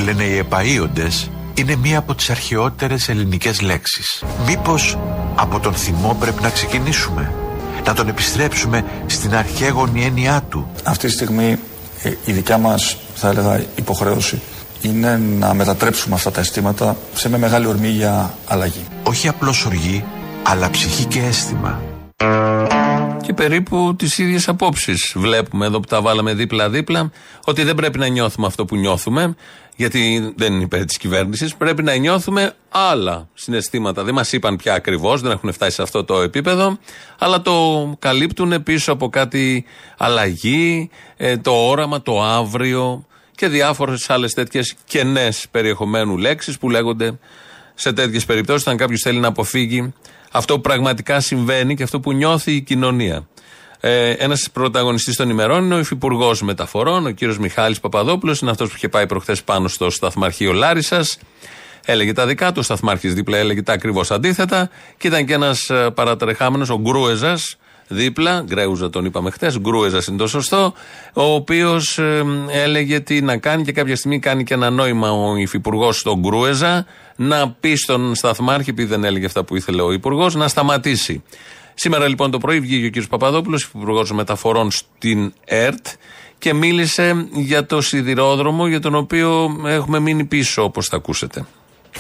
λένε οι επαΐοντες, είναι μία από τις αρχαιότερες ελληνικές λέξεις. Μήπως από τον θυμό πρέπει να ξεκινήσουμε, να τον επιστρέψουμε στην αρχαίγονη έννοιά του. Αυτή τη στιγμή ε, η δικιά μας, θα έλεγα, υποχρέωση είναι να μετατρέψουμε αυτά τα αισθήματα σε μια μεγάλη ορμή για αλλαγή. Όχι απλώς οργή, αλλά ψυχή και αίσθημα. Και περίπου τις ίδιες απόψεις βλέπουμε εδώ που τα βάλαμε δίπλα-δίπλα, ότι δεν πρέπει να νιώθουμε αυτό που νιώθουμε, γιατί δεν είναι υπέρ της κυβέρνησης. Πρέπει να νιώθουμε άλλα συναισθήματα. Δεν μας είπαν πια ακριβώς, δεν έχουν φτάσει σε αυτό το επίπεδο, αλλά το καλύπτουν πίσω από κάτι αλλαγή, ε, το όραμα, το αύριο και διάφορες άλλες τέτοιες κενές περιεχομένου λέξεις που λέγονται σε τέτοιες περιπτώσεις, όταν κάποιος θέλει να αποφύγει αυτό που πραγματικά συμβαίνει και αυτό που νιώθει η κοινωνία. Ε, Ένας πρωταγωνιστής των ημερών είναι ο Υφυπουργός Μεταφορών, ο κύριος Μιχάλης Παπαδόπουλος. Είναι αυτός που είχε πάει προχθές πάνω στο σταθμαρχείο Λάρισας. Έλεγε τα δικά του, ο σταθμάρχης δίπλα έλεγε τα ακριβώς αντίθετα. Και ήταν και ένας παρατρεχάμενος, ο Γκρούεζας, δίπλα, Γκρέουζα τον είπαμε χθες, Γκρούεζας είναι το σωστό, ο οποίος έλεγε τι να κάνει και κάποια στιγμή κάνει και ένα νόημα ο υφυπουργός στον Γκρούεζα να πει στον σταθμάρχη, επειδή δεν έλεγε αυτά που ήθελε ο υπουργό, να σταματήσει. Σήμερα λοιπόν το πρωί βγήκε ο κ. Παπαδόπουλος, υπουργός μεταφορών στην ΕΡΤ και μίλησε για το σιδηρόδρομο για τον οποίο έχουμε μείνει πίσω, όπως θα ακούσετε.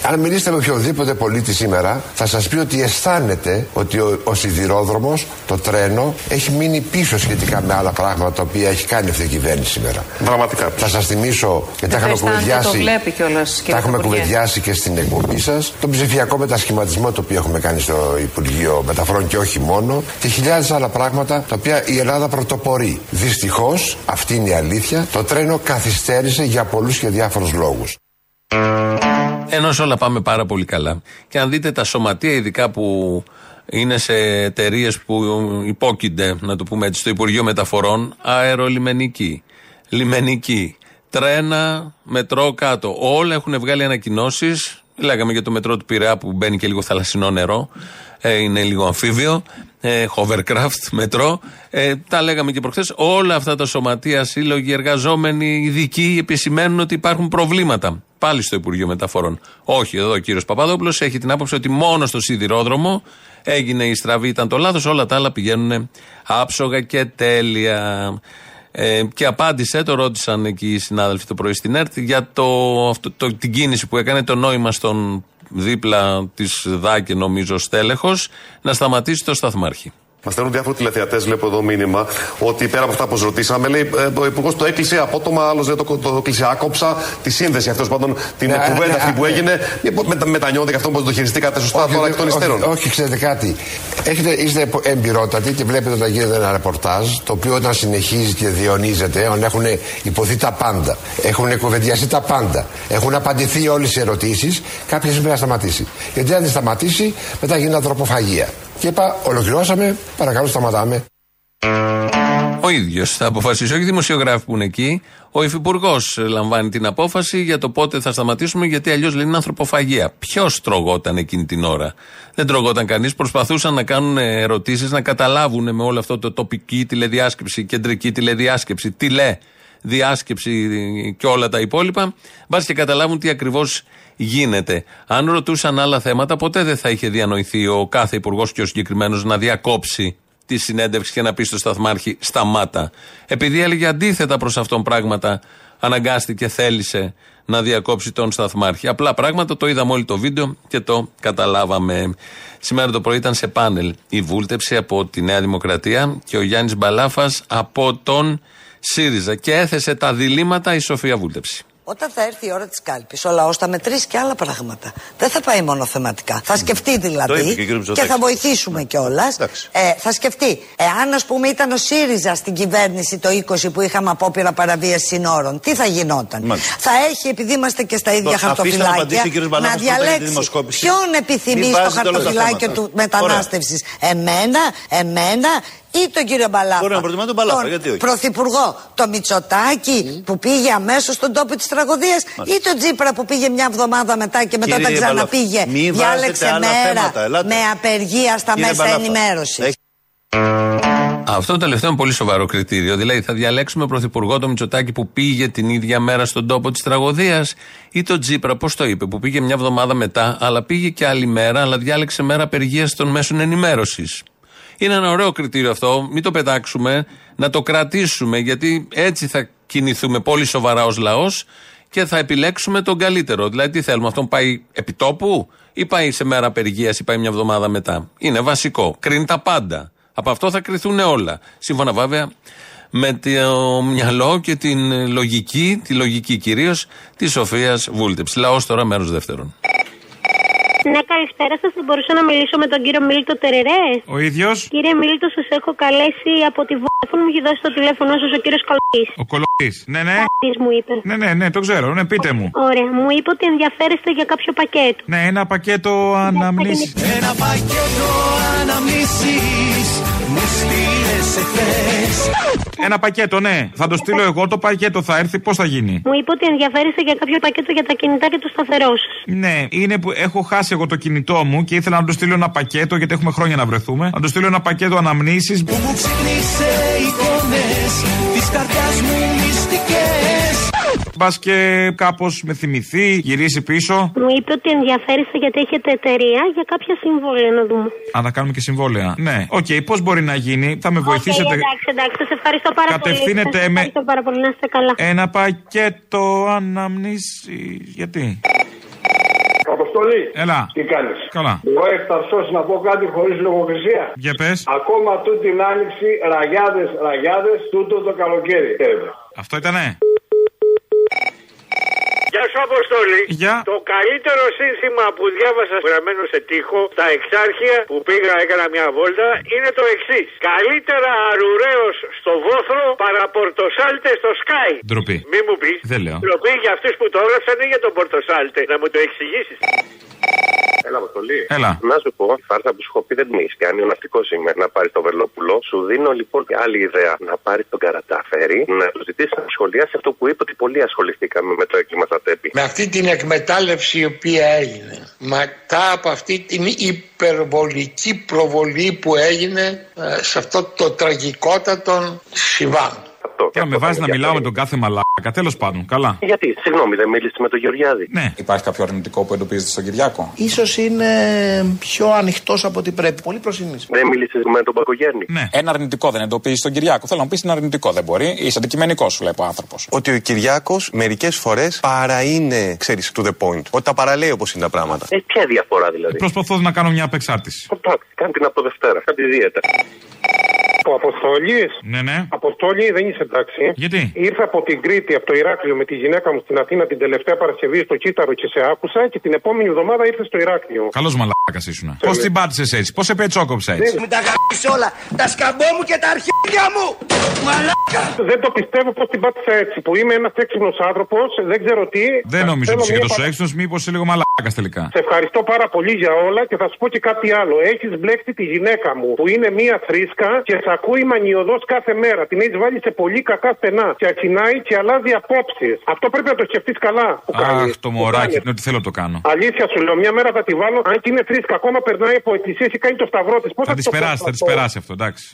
Αν μιλήσετε με οποιοδήποτε πολίτη σήμερα, θα σας πει ότι αισθάνεται ότι ο, ο σιδηρόδρομος, το τρένο, έχει μείνει πίσω σχετικά με άλλα πράγματα τα οποία έχει κάνει αυτή η κυβέρνηση σήμερα. Πραγματικά. Θα σας θυμίσω και τα είχαμε κουβεντιάσει. Το βλέπει κιόλας, Τα έχουμε Υπουργέ. κουβεντιάσει και στην εκπομπή σας. Τον ψηφιακό μετασχηματισμό το οποίο έχουμε κάνει στο Υπουργείο Μεταφορών και όχι μόνο. Και χιλιάδες άλλα πράγματα τα οποία η Ελλάδα πρωτοπορεί. Δυστυχώς, αυτή είναι η αλήθεια, το τρένο καθυστέρησε για πολλούς και διάφορους λόγους. Ενώ σε όλα πάμε πάρα πολύ καλά. Και αν δείτε τα σωματεία, ειδικά που είναι σε εταιρείες που υπόκεινται, να το πούμε έτσι, στο Υπουργείο Μεταφορών, αερολιμενική, λιμενική, τρένα, μετρό κάτω. Όλα έχουν βγάλει ανακοινώσεις. Λέγαμε για το μετρό του Πειραιά που μπαίνει και λίγο θαλασσινό νερό. Ε, είναι λίγο αμφίβιο. Ε, hovercraft, μετρό. Ε, τα λέγαμε και προχθές. Όλα αυτά τα σωματεία, σύλλογοι, εργαζόμενοι, ειδικοί επισημαίνουν ότι υπάρχουν προβλήματα. Πάλι στο Υπουργείο Μεταφορών. Όχι, εδώ ο κύριος Παπαδόπουλος έχει την άποψη ότι μόνο στο σιδηρόδρομο έγινε η στραβή, ήταν το λάθος. Όλα τα άλλα πηγαίνουν άψογα και τέλεια. Ε, και απάντησε, το ρώτησαν εκεί οι συνάδελφοι το πρωί στην ΕΡΤ για το, αυτό, το, την κίνηση που έκανε το νόημα στον δίπλα της ΔΑΚΕ, νομίζω, στέλεχος, να σταματήσει το σταθμάρχη. Μα στέλνουν διάφοροι τηλεθεατές, βλέπω εδώ μήνυμα, ότι πέρα από αυτά που ρωτήσαμε, λέει ε, ο Υπουργός το έκλεισε απότομα, άλλος δεν το, το, το έκλεισε. Άκοψα τη σύνδεση αυτός πάντων, την Ναι, κουβέντα ναι, αυτή που ναι. έγινε. Μήπως μετα, μετανιώνετε και αυτό που το χειριστήκατε σωστά τώρα εκ των υστέρων. όχι, όχι, ξέρετε κάτι. Έχετε, είστε εμπειρότατοι και βλέπετε όταν γίνεται ένα ρεπορτάζ, το οποίο όταν συνεχίζει και διονύζεται, όταν έχουν υποθεί τα πάντα, έχουν κουβεντιαστεί τα πάντα, έχουν απαντηθεί όλες οι ερωτήσεις, κάποια στιγμή να σταματήσει. Γιατί αν δεν σταματήσει, μετά γίνεται ανθρωποφαγία. Και είπα, ολοκληρώσαμε, παρακαλώ σταματάμε. Ο ίδιος θα αποφασίσει, όχι οι δημοσιογράφοι που είναι εκεί. Ο υφυπουργός λαμβάνει την απόφαση για το πότε θα σταματήσουμε, γιατί αλλιώς λέει είναι ανθρωποφαγία. Ποιος τρογόταν εκείνη την ώρα; Δεν τρογόταν κανείς. Προσπαθούσαν να κάνουν ερωτήσεις, να καταλάβουν με όλο αυτό το τοπική τηλεδιάσκεψη, κεντρική τηλεδιάσκεψη, τηλε διάσκεψη και όλα τα υπόλοιπα. Μπα και καταλάβουν τι ακριβώς γίνεται. Αν ρωτούσαν άλλα θέματα, ποτέ δεν θα είχε διανοηθεί ο κάθε υπουργός και ο συγκεκριμένος να διακόψει τη συνέντευξη και να πει στο σταθμάρχη σταμάτα. Επειδή έλεγε αντίθετα προς αυτόν πράγματα, αναγκάστηκε, θέλησε να διακόψει τον σταθμάρχη. Απλά πράγματα, το είδαμε όλοι το βίντεο και το καταλάβαμε. Σήμερα το πρωί ήταν σε πάνελ η βούλτεψη από τη Νέα Δημοκρατία και ο Γιάννης Μπαλάφας από τον ΣΥΡΙΖΑ και έθεσε τα διλήμματα η Σοφία Βούλτεψη. Όταν θα έρθει η ώρα της κάλπης, ο λαός θα μετρήσει και άλλα πράγματα. Δεν θα πάει μόνο θεματικά. Θα σκεφτεί Το είπε δηλαδή και ο κύριος και, Μητσοτάκης. θα βοηθήσουμε κιόλας. Ε, θα σκεφτεί. Εάν, ας πούμε, ήταν ο ΣΥΡΙΖΑ στην κυβέρνηση το 20 που είχαμε απόπειρα παραβίαση συνόρων, τι θα γινόταν; Μάλιστα. Θα έχει, επειδή είμαστε και στα ίδια Λοιπόν, αφήστε να απαντήσει ο χαρτοφυλάκια, κύριος να Μπαλάνος πρώτα για τη διαλέξει δημοσκόπηση. ποιον επιθυμείς Μην στο βάζετε όλα τα χαρτοφυλάκιο θέματα. του μετανάστευσης; Εμένα, εμένα ή τον κύριο Μπαλάφα. Μπορεί να προτιμά τον Μπαλάφα, γιατί όχι. Πρωθυπουργό, το Μητσοτάκι που πήγε αμέσως στον τόπο της τραγωδίας ή τον Τζίπρα που πήγε μια εβδομάδα μετά και μετά Κύριε όταν ξαναπήγε. Μπαλάφα, μην Διάλεξε βάζετε άλλα μέρα θέματα, ελάτε. με απεργία στα Κύριε μέσα Μπαλάφα, ενημέρωσης. Αυτό το τελευταίο είναι πολύ σοβαρό κριτήριο. Δηλαδή, θα διαλέξουμε πρωθυπουργό το Μητσοτάκη που πήγε την ίδια μέρα στον τόπο της τραγωδίας ή τον Τζίπρα, πώς το είπε, που πήγε μια εβδομάδα μετά, αλλά πήγε και άλλη μέρα, αλλά διάλεξε μέρα απεργίας των μέσων ενημέρωσης. Είναι ένα ωραίο κριτήριο αυτό. Μην το πετάξουμε, να το κρατήσουμε, γιατί έτσι θα κινηθούμε πολύ σοβαρά ως λαός και θα επιλέξουμε τον καλύτερο. Δηλαδή, τι θέλουμε, αυτόν πάει επιτόπου ή πάει σε μέρα απεργίας ή πάει μια εβδομάδα μετά; Είναι βασικό. Κρίνει τα πάντα. Από αυτό θα κρυθούν όλα. Σύμφωνα βέβαια με το μυαλό και την λογική, τη λογική κυρίως της Σοφίας Βούλτεψη. Λαός τώρα, μέρος δεύτερον. Ναι, καλησπέρα σας. Θα μπορούσα να μιλήσω με τον κύριο Μίλτο Τερερέ. Ο ίδιος; Κύριε Μίλτο, σας έχω καλέσει από τη Vodafone. Μου έχει δώσει το τηλέφωνό σας ο κύριος Καλωτή. Ο κολοκή. Ναι, ναι. μου είπε. Ναι, ναι, ναι, το ξέρω. Ναι, πείτε μου. Ωραία, μου είπε ότι ενδιαφέρεστε για κάποιο πακέτο. Ναι, ένα πακέτο αναμνήσεις. Ένα πακέτο αναμνήσεις μου στείλες εχθές Ένα πακέτο, ναι. Θα το στείλω εγώ, το πακέτο θα έρθει, πώς θα γίνει; Μου είπε ότι ενδιαφέρεστε για κάποιο πακέτο για τα κινητά και το σταθερό σας. Ναι, είναι που έχω χάσει εγώ το κινητό μου και ήθελα να του στείλω ένα πακέτο, γιατί έχουμε χρόνια να βρεθούμε. Να του στείλω ένα πακέτο αναμνήσεις Που μου ξύπνησε εικόνες της καρδιάς μου μυστικές μπα και κάπως με θυμηθεί, γυρίσει πίσω. Μου είπε ότι ενδιαφέρεστε γιατί έχετε εταιρεία για κάποια συμβόλαια να δούμε. Α, να κάνουμε και συμβόλαια. Ναι, οκ, πώς μπορεί να γίνει, θα με βοηθήσετε. Okay, εντάξει, εντάξει, σα ευχαριστώ πάρα Κατευθύνετε πολύ. Σας με- ευχαριστώ πάρα πολύ, να είστε καλά. Ένα πακέτο αναμνήση. Γιατί; Αποστολή. Έλα. Τι κάνεις; Καλά. Εγώ ευθαρσώ να πω κάτι χωρίς λογοκρισία. Για πες. Ακόμα τούτη την άνοιξη, ραγιάδες, ραγιάδες, τούτο το καλοκαίρι. Έρευε. Αυτό ήτανε; Γεια σου, Αποστόλη. Γεια. Το καλύτερο σύνθημα που διάβασα γραμμένο σε τείχο στα εξάρχεια που πήγα, έκανα μια βόλτα, είναι το εξής. Καλύτερα αρουραίος στο βόθρο παρά πορτοσάλτες στο σκάι. Ντροπή. Μη μου πεις. Δεν λέω. Ντροπή για αυτούς που το έγραψαν ή για τον πορτοσάλτε. Να μου το εξηγήσεις. Έλα, Αποστολή. Έλα. Να σου πω, η φάρσα που σου έχω πει δεν την έχεις κάνει. Ο ναυτικός είμαι να πάρει το Βερλόπουλο. Σου δίνω λοιπόν και άλλη ιδέα. Να πάρει τον Καρατάφερη, να του ζητήσει να σχολιάσει αυτό που είπε ότι πολύ ασχοληθήκαμε με το έγκλημα στα τέπη. Με αυτή την εκμετάλλευση η οποία έγινε, μετά από αυτή την υπερβολική προβολή που έγινε ε, σε αυτό το τραγικότατο συμβάν. Τώρα με βάζεις να μιλάω με τον κάθε μαλάκα. Τέλος πάντων, καλά. Γιατί, συγγνώμη, δεν μίλησες με τον Γεωργιάδη. Ναι. Υπάρχει κάποιο αρνητικό που εντοπίζεται στον Κυριάκο; Ίσως είναι πιο ανοιχτός από ό,τι πρέπει. Πολύ προσινής. Δεν μίλησες με τον Πακογιάννη. Ναι. Ένα αρνητικό δεν εντοπίζει στον Κυριάκο. Θέλω να πεις είναι αρνητικό. Δεν μπορεί. Είσαι αντικειμενικός, σου λέει ο άνθρωπος. Ότι ο Κυριάκος μερικές φορές παρά είναι, ξέρεις, to the point. Ότι τα παραλέει όπως είναι τα πράγματα. Ε, ποια διαφορά δηλαδή; Προσπαθώ να κάνω μια απεξάρτηση. Εντάξει, κάνει την από Δευτέρα. Κάνει τη δίαιτα. Ο Αποστόλης. Ναι, ναι. Αποστόλη δεν είσαι εντάξει. Γιατί; Ήρθα από την Κρήτη, από το Ηράκλειο με τη γυναίκα μου στην Αθήνα την τελευταία Παρασκευή στο Κύτταρο και σε άκουσα και την επόμενη εβδομάδα ήρθες στο Ηράκλειο. Καλός μαλάκας ήσουν. Πώς την πάτησες έτσι, πώς σε πετσόκοψα έτσι; Μου τα γαμίσει όλα. Τα σκαμπό μου και τα αρχίδια μου. Μαλάκα. Δεν το πιστεύω πώς την πάτησα έτσι. Που είμαι ένας έξυπνος άνθρωπος, δεν ξέρω τι. Δεν νομίζω Θέλω ότι είσαι μια τόσο πα- έξυπνος, μήπως είσαι λίγο μαλάκας τελικά. Σε ευχαριστώ πάρα πολύ για όλα και θα σου πω και κάτι άλλο. Έχεις μπλέξει τη γυναίκα μου που είναι μία θρήσκα και σε ακούει μανιωδός κάθε μέρα. Την έχεις βάλει σε πολύ κακά στενά και ακινάει και αλλάζει απόψεις. Αυτό πρέπει να το σκεφτείς καλά που κάνεις. Αχ, το μωράκι, είναι ότι θέλω να το κάνω. Αλήθεια σου λέω, μια μέρα θα τη βάλω. Αν και είναι θρήσκα, ακόμα περνάει από εκκλησία και κάνει το σταυρό της. Πώς Θα τη περάσει, θα τη περάσει αυτό, εντάξει.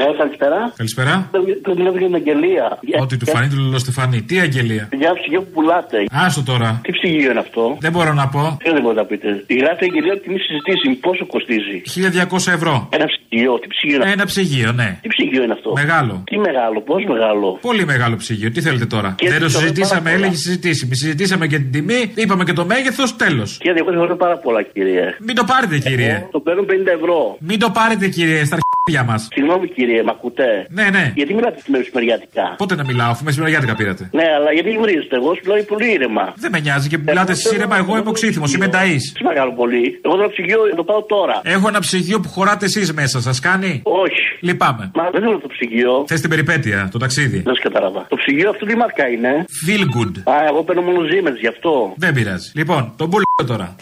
Ναι, καλησπέρα. Καλησπέρα. Το μιλάω για την αγγελία. Ότι του φανεί του Λολοστεφανή. Τι αγγελία; Για ψυγείο που πουλάτε. Άστο τώρα. Τι ψυγείο είναι αυτό; Δεν μπορώ να πω. Ποιο δεν μπορείτε να πείτε. Η γράφει αγγελία ότι μη συζητήσει. Πόσο κοστίζει. 1200 ευρώ. Ένα ψυγείο. Τι ψυγείο είναι αυτό; Ένα ψυγείο, ναι. Τι ψυγείο είναι αυτό; Μεγάλο. Τι μεγάλο, πώς μεγάλο; Πολύ μεγάλο ψυγείο. Τι θέλετε τώρα; Και Δεν το το συζητήσαμε, πάρα πολλά. έλεγε συζητήσιμη. Συζητήσαμε και την τιμή, είπαμε και το μέγεθος, τέλος. Και 200 ευρώ πάρα πολλά, κύριε. Μην το πάρετε, κύριε. Το παίρνουν 50 ευρώ. Μην το πάρετε, κύριε, στα αρχίδια μας. Συγγνώμη, κύριε, μ' ακούτε; Ναι, ναι. Γιατί μιλάτε στη μεσημεριάτικα; Πότε να μιλάω, αφού μεσημεριάτικα πήρατε. Ναι, αλλά γιατί γνωρίζετε. Εγώ σου μιλάω πολύ ήρεμα. Δεν με νοιάζει και μιλάτε εσείς ήρεμα, εγώ είμαι οξύθυμος, είμαι νταή. Τι μεγάλο πολύ. Εγώ το ψυγείο το πάω τώρα. Έχω ένα ψυγείο που χωράτε εσείς μέσα, σας κάνει; Όχι. Λυπάμαι. Μα δεν θέλω το ψυγείο. Θες την περιπέτεια, το ταξίδι; Δεν σου κατάλαβα. Το ψυγείο αυτό τι μάρκα είναι; Feel good. Α, εγώ παίρνω μόνο Siemens γι' αυτό. Δεν πειράζει. Λοιπόν, τον πουλ τώρα.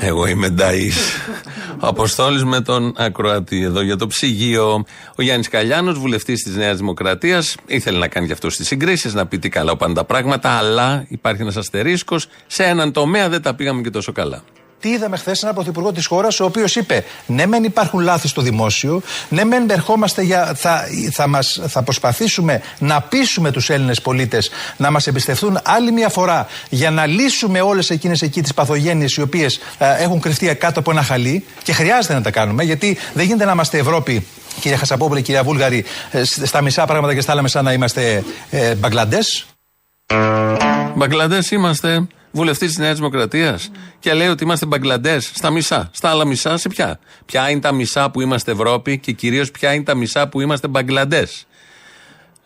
Εγώ είμαι Νταή. Ο Αποστόλης με τον Ακροατή εδώ για το ψυγείο. Ο Γιάννης Καλιάνος, βουλευτής της Νέας Δημοκρατίας, ήθελε να κάνει γι' αυτό τι συγκρίσεις, να πει τι καλά πάνε τα πράγματα, αλλά υπάρχει ένας αστερίσκος. Σε έναν τομέα δεν τα πήγαμε και τόσο καλά. Τι είδαμε χθες έναν πρωθυπουργό της χώρας, ο οποίος είπε: Ναι, μεν υπάρχουν λάθη στο δημόσιο, ναι, μεν ερχόμαστε για. Θα, θα, μας, θα προσπαθήσουμε να πείσουμε τους Έλληνες πολίτες να μας εμπιστευτούν άλλη μια φορά για να λύσουμε όλες εκείνες εκεί τις παθογένειες οι οποίες έχουν κρυφτεί κάτω από ένα χαλί και χρειάζεται να τα κάνουμε, γιατί δεν γίνεται να είμαστε Ευρώπη. Κυρία Χασαπόπουλη, κυρία Βούλγαρη, ε, στα μισά πράγματα και στα άλλα μισά να είμαστε ε, Μπαγκλαντές. Μπαγκλαντές είμαστε. Βουλευτής της Νέας Δημοκρατίας. Και λέει ότι είμαστε Μπαγκλαντές στα μισά. Στα άλλα μισά σε ποια; Ποια είναι τα μισά που είμαστε Ευρώπη και κυρίως ποια είναι τα μισά που είμαστε Μπαγκλαντές;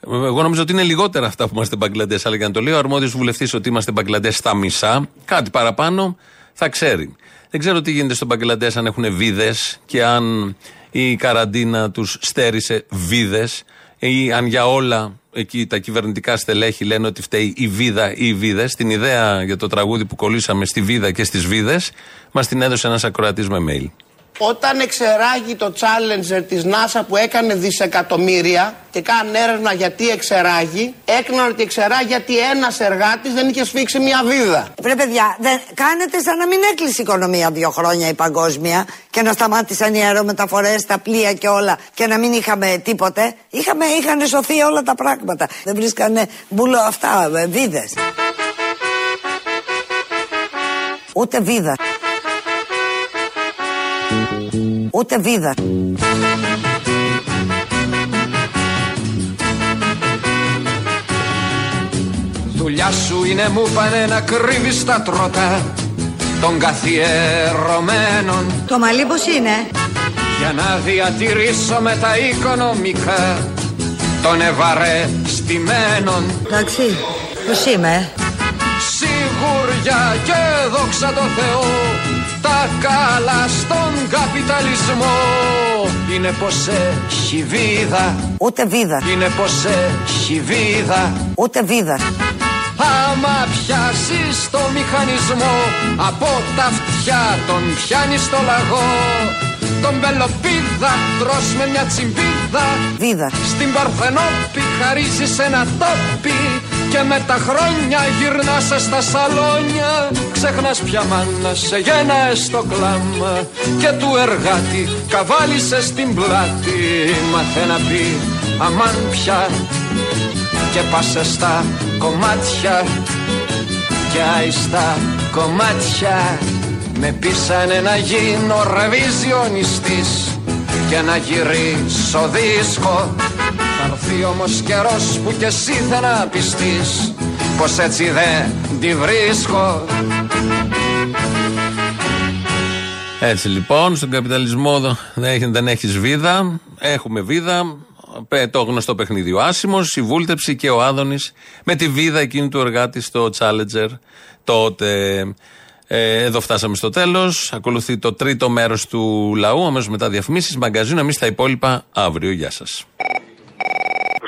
Εγώ νομίζω ότι είναι λιγότερα αυτά που είμαστε Μπαγκλαντές. Αλλά για να το λέει ο αρμόδιος βουλευτής ότι είμαστε Μπαγκλαντές στα μισά, κάτι παραπάνω θα ξέρει. Δεν ξέρω τι γίνεται στο Μπαγκλαντές αν έχουν βίδες και αν η καραντίνα τους στέρισε βίδες ή αν για όλα εκεί τα κυβερνητικά στελέχη λένε ότι φταίει η βίδα ή οι βίδες. Την ιδέα για το τραγούδι που κολλήσαμε στη βίδα και στις βίδες μας την έδωσε ένας ακροατής με mail. Όταν εξεράγει το Challenger της NASA που έκανε δισεκατομμύρια και κάνουν έρευνα γιατί εξεράγει, έκαναν ότι εξεράγει γιατί ένας εργάτης δεν είχε σφίξει μια βίδα. Βρε παιδιά, δεν, κάνετε σαν να μην έκλεισε η οικονομία δύο χρόνια η παγκόσμια και να σταμάτησαν οι αερομεταφορές, τα πλοία και όλα και να μην είχαμε τίποτε. Είχαμε, είχαν σωθεί όλα τα πράγματα. Δεν βρίσκανε μπουλο αυτά, ε, βίδες. Ούτε βίδα. Ούτε βίδα. Δουλειά σου είναι μου πάνε να κρύβεις τα τρότα των καθιερωμένων Το μαλλί πώς είναι; για να διατηρήσω με τα οικονομικά των ευαρεστημένων Εντάξει, πώς είμαι. Σιγουριά και δόξα τω Θεώ τα καλά στον καπιταλισμό είναι πως έχει βίδα Ούτε βίδα. είναι πως έχει βίδα Ούτε βίδα. Άμα πιάσεις το μηχανισμό από τα αυτιά τον πιάνει στο λαγό τον πελοπίδα τρως με μια τσιμπίδα Βίδα. Στην Παρθενόπη χαρίζεις ένα τόπι και με τα χρόνια γυρνάς στα σαλόνια Ξεχνάς πια μάνα σε γένα στο κλάμα Και του εργάτη καβάλισε στην πλάτη. Μάθε να πει αμάν πια Και πάσε στα κομμάτια Και άιστα κομμάτια. Με πείσανε να γίνω ρεβιζιονιστής Και να γυρίσω δίσκο. θα έρθει όμως καιρός που κι εσύ θα να πιστείς Πως έτσι δεν τη βρίσκω Έτσι λοιπόν, στον καπιταλισμό δεν, έχει- δεν έχεις βίδα. Έχουμε βίδα. Πε- Το γνωστό παιχνίδι ο Άσιμο, η Βούλτεψη και ο Άδωνης με τη βίδα εκείνη του εργάτη στο Challenger τότε. Ε, εδώ φτάσαμε στο τέλος. Ακολουθεί το τρίτο μέρος του λαού. Αμέσως μετά διαφημίσεις, μαγκαζίνο. Εμείς τα υπόλοιπα αύριο. Γεια σας.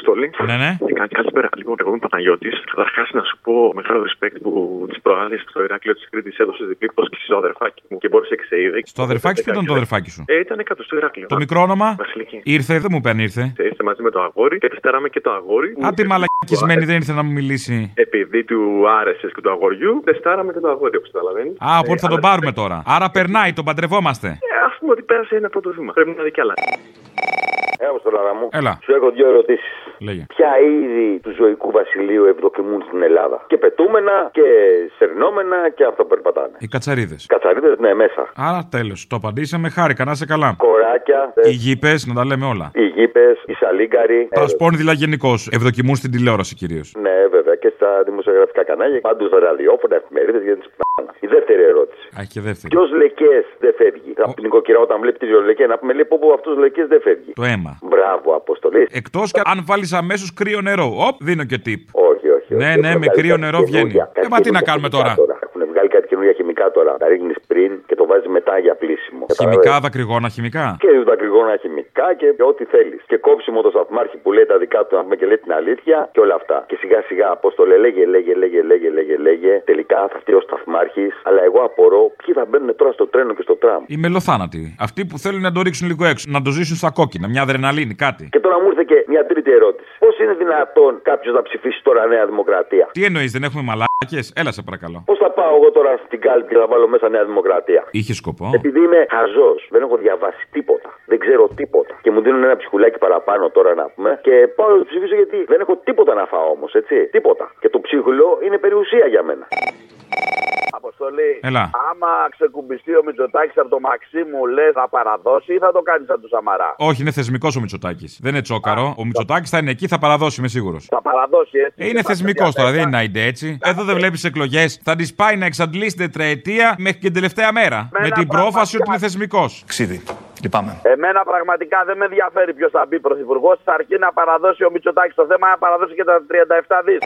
Αποστολή. Ναι, ναι. Και κα- Καλησπέρα. Λοιπόν, εγώ είμαι Παναγιώτης. Καταρχάς να σου πω μεγάλο respect που τι προάλλε στο Ηράκλειο της Κρήτης έδωσε διπλή πρόσκληση στο αδερφάκι μου και μπόρεσε και σε είδε. Στο αδερφάκι σου, ποιο ήταν το αδερφάκι σου; Ε, ήταν κάτω στο Ηράκλειο. Το μικρό όνομα; Βασιλική. Ήρθε, δεν μου παίρνει, ήρθε. Ήρθε μαζί με το αγόρι και τεστάραμε και το αγόρι. Α, τη μαλακισμένη δεν ήρθε να μου μιλήσει. Επειδή του άρεσες και του αγοριού, τεστάραμε και το αγόρι, όπως καταλαβαίνεις. Α, οπότε θα τον πάρουμε τώρα. Άρα περνάει, τον παντρευόμαστε. Α πούμε ότι πέρασε ένα πρώτο βήμα. Πρέπει να δει κι άλλα. Έλα στο λαρά μου. Έλα. Σου έχω δύο ερωτήσεις. Λέγε. Ποια είδη του ζωικού βασιλείου ευδοκιμούν στην Ελλάδα. Και πετούμενα και σερνόμενα και αυτοπερπατάνε. Οι κατσαρίδες. Κατσαρίδες, ναι, μέσα. Άρα τέλος. Το απαντήσαμε, χάρηκα, να είσαι καλά. Κοράκια, Οι γήπες, να τα λέμε όλα. οι γήπες, οι σαλίγκαροι. Τα σπόνδυλα γενικώς. Ευδοκιμούν στην τηλεόραση κυρίως. Ναι, βέβαια και στα δημοσιογραφικά κανάλια. Παντού στα ραδιόφωνα, εφημερίδες γιατί του πάνε. Η δεύτερη ερώτηση. Α, και δεύτερη. Ποιος λεκές δεν φεύγει; Από την νοικοκυρά όταν βλέπεις τη λεκέ να πούμε λέει πω πω αυτός λεκές δεν φεύγει. Το αίμα. Μπράβο, αποστολής. Εκτός και αν βάλεις αμέσως κρύο νερό. Οπ, δίνω και tip. Όχι, όχι. Ναι, όχι. ναι, Έχουν με βγάλει κρύο κάτι νερό βγαίνει. καινούργια, Ε, κάτι μα τι να καινούργια κάνουμε χημικά τώρα. Έχουν βγάλει κάτι καινούργια χημικά τώρα. Τα ρίχνεις πριν και το βάζεις μετά για πλήσιμο. Χημικά, δακρυγόνα, χημικά. Και δακρυγόνα χημικά και ό,τι θέλεις. Και κόψιμο το σταθμάρχη που λέει τα δικά του να πούμε και λέει την αλήθεια και όλα αυτά. Και σιγά σιγά απόστολε λέγε, λέγε, λέγε, λέγε, λέγε, λέγε. Τελικά θα φτιάξει ο σταθμάρχης. Αλλά εγώ απορώ ποιοι θα μπαίνουν τώρα στο τρένο και στο τραμ. Οι μελοθάνατοι. Αυτοί που θέλουν να το ρίξουν λίγο έξω. Να το ζήσουν στα κόκκινα. Μια αδρεναλίνη, κάτι. Και τώρα μου ήρθε και μια τρίτη ερώτηση. Πώ είναι δυνατόν κάποιος να ψηφίσει τώρα Νέα Δημοκρατία; Τι εννοείς, δεν έχουμε μαλάκες; Έλα σε παρακαλώ. Πώς θα πάω εγώ τώρα στην κάλπη και θα βάλω μέσα Νέα Δημοκρατία; Είχε σκοπό. Επειδή είμαι χαζός, δεν έχω διαβάσει τίποτα. Δεν ξέρω τίποτα. Και μου δίνουν ένα ψυχουλάκι παραπάνω τώρα να πούμε. Και πάω να το ψηφίσω γιατί δεν έχω τίποτα να φάω όμως, έτσι. Τίποτα. Και το ψίχουλο είναι περιουσία για μένα. Αποστολή. Έλα. Άμα ξεκουμπιστεί ο Μητσοτάκης από το μαξί μου, λες να παραδώσει ή θα το κάνεις σαν του Σαμαρά; Όχι, είναι θεσμικός ο Μητσοτάκης. Δεν είναι τσόκαρο. Ο Μητσοτάκης θα είναι εκεί, θα παραδώσει, είμαι σίγουρος. Θα παραδώσει έτσι. Ε, είναι θεσμικός τώρα, δεν είναι αϊντε έτσι. Εδώ δεν βλέπεις εκλογές. Θα τη πάει να εξαντλήσει τετραετία μέχρι και την τελευταία μέρα. Με την πρόφαση ότι είναι θεσμικός. Ξίδι. Λυπάμαι. Εμένα πραγματικά δεν με ενδιαφέρει ποιος θα μπει πρωθυπουργός. Αρκεί να παραδώσει ο Μητσοτάκης το θέμα, να παραδώσει και τα 37 δις.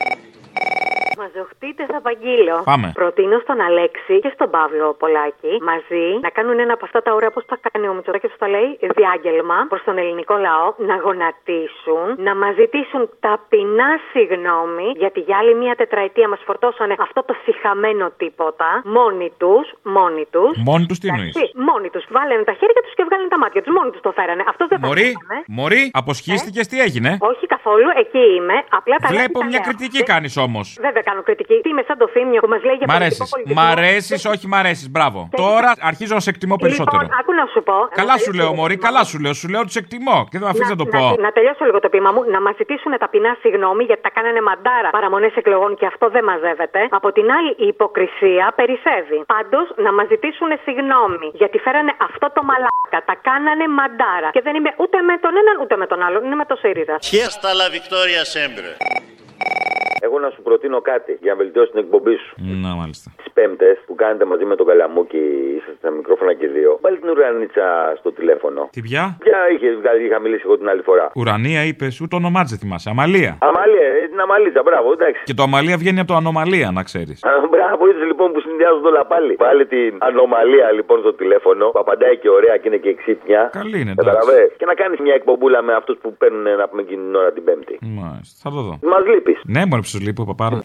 Μαζοχτείτε θα απαγγείλω. Πάμε. Προτείνω στον Αλέξη και στον Παύλο Πολάκη μαζί να κάνουν ένα από αυτά τα ωραία πώς τα κάνει ο Μητσοτάκης που τα λέει διάγγελμα προς τον ελληνικό λαό να γονατίσουν, να μας ζητήσουν ταπεινά συγγνώμη γιατί για άλλη μία τετραετία μας φορτώσανε αυτό το συχαμένο τίποτα μόνοι τους, μόνοι τους. Μόνοι τους τι εννοείς; Μόνοι τους. Βάλανε τα χέρια τους και βγάλανε τα μάτια τους. Μόνοι τους το φέρανε. Αυτό δεν Μωρή, το Μωρή, αποσχίστηκες, τι έγινε; Όχι καθόλου, εκεί είμαι. Απλά τα Βλέπω λέει, τα μια λέω. κριτική κάνεις όμως. Δεν δεν κάνω κριτική. Τι είμαι σαν το θύμιο που μας λέει για Μ' πολιτικό αρέσει. πολιτισμό. Μ' αρέσεις, όχι μ' αρέσεις. Μπράβο. Τώρα αρχίζω να σε εκτιμώ περισσότερο. Λοιπόν, άκου να σου πω. Καλά να σου λέω, Μωρή, καλά σου λέω. Σου λέω ότι σε εκτιμώ. Και δεν με αφήνεις να το πω. Να, να τελειώσω λίγο το πείμα μου. Να μας ζητήσουν ταπεινά συγγνώμη γιατί τα κάνανε μαντάρα παραμονές εκλογών και αυτό δεν μαζεύεται. Από την άλλη, η υποκρισία περισσεύει. Πάντως, να μας ζητήσουν συγγνώμη γιατί φέρανε αυτό το μαλάκα. Τα κάνανε μαντάρα. Και δεν είμαι ούτε με τον έναν ούτε με τον άλλον. Είναι με το ΣΥΡΙΖΑ. Fiesta la victoria sempre. Εγώ να σου προτείνω κάτι για να βελτιώσεις την εκπομπή σου. Να, μάλιστα. Τις Πέμπτες που κάνετε μαζί με τον Καλαμούκι, είσαστε στα μικρόφωνα και δύο. Πάλι την ουρανίτσα στο τηλέφωνο. Τι πια; Ποια είχε, βγάλει- είχα μιλήσει εγώ την άλλη φορά. Ουρανία είπες, ούτε όνομά τη δεν θυμάσαι. Αμαλία. Αμαλία, ε, την Αμαλίτσα, μπράβο, εντάξει. Και το Αμαλία βγαίνει από το ανομαλία, να ξέρεις. Α, Μπράβο, είδε λοιπόν που συνδυάζονται όλα πάλι. Πάλι την ανομαλία λοιπόν στο τηλέφωνο που απαντάει και ωραία και είναι και ξύπνια. Καλή είναι, εντάξει. Καταλαβέ. Και να κάνεις μια εκπομπούλα με αυτούς που παίρνουν να πούμε εκείνη την ώρα την Πέμπτη. Μάλιστα. Θα το δω. Μας λείπεις. Ναι, μόνο που σου, λείπω, παπάρο.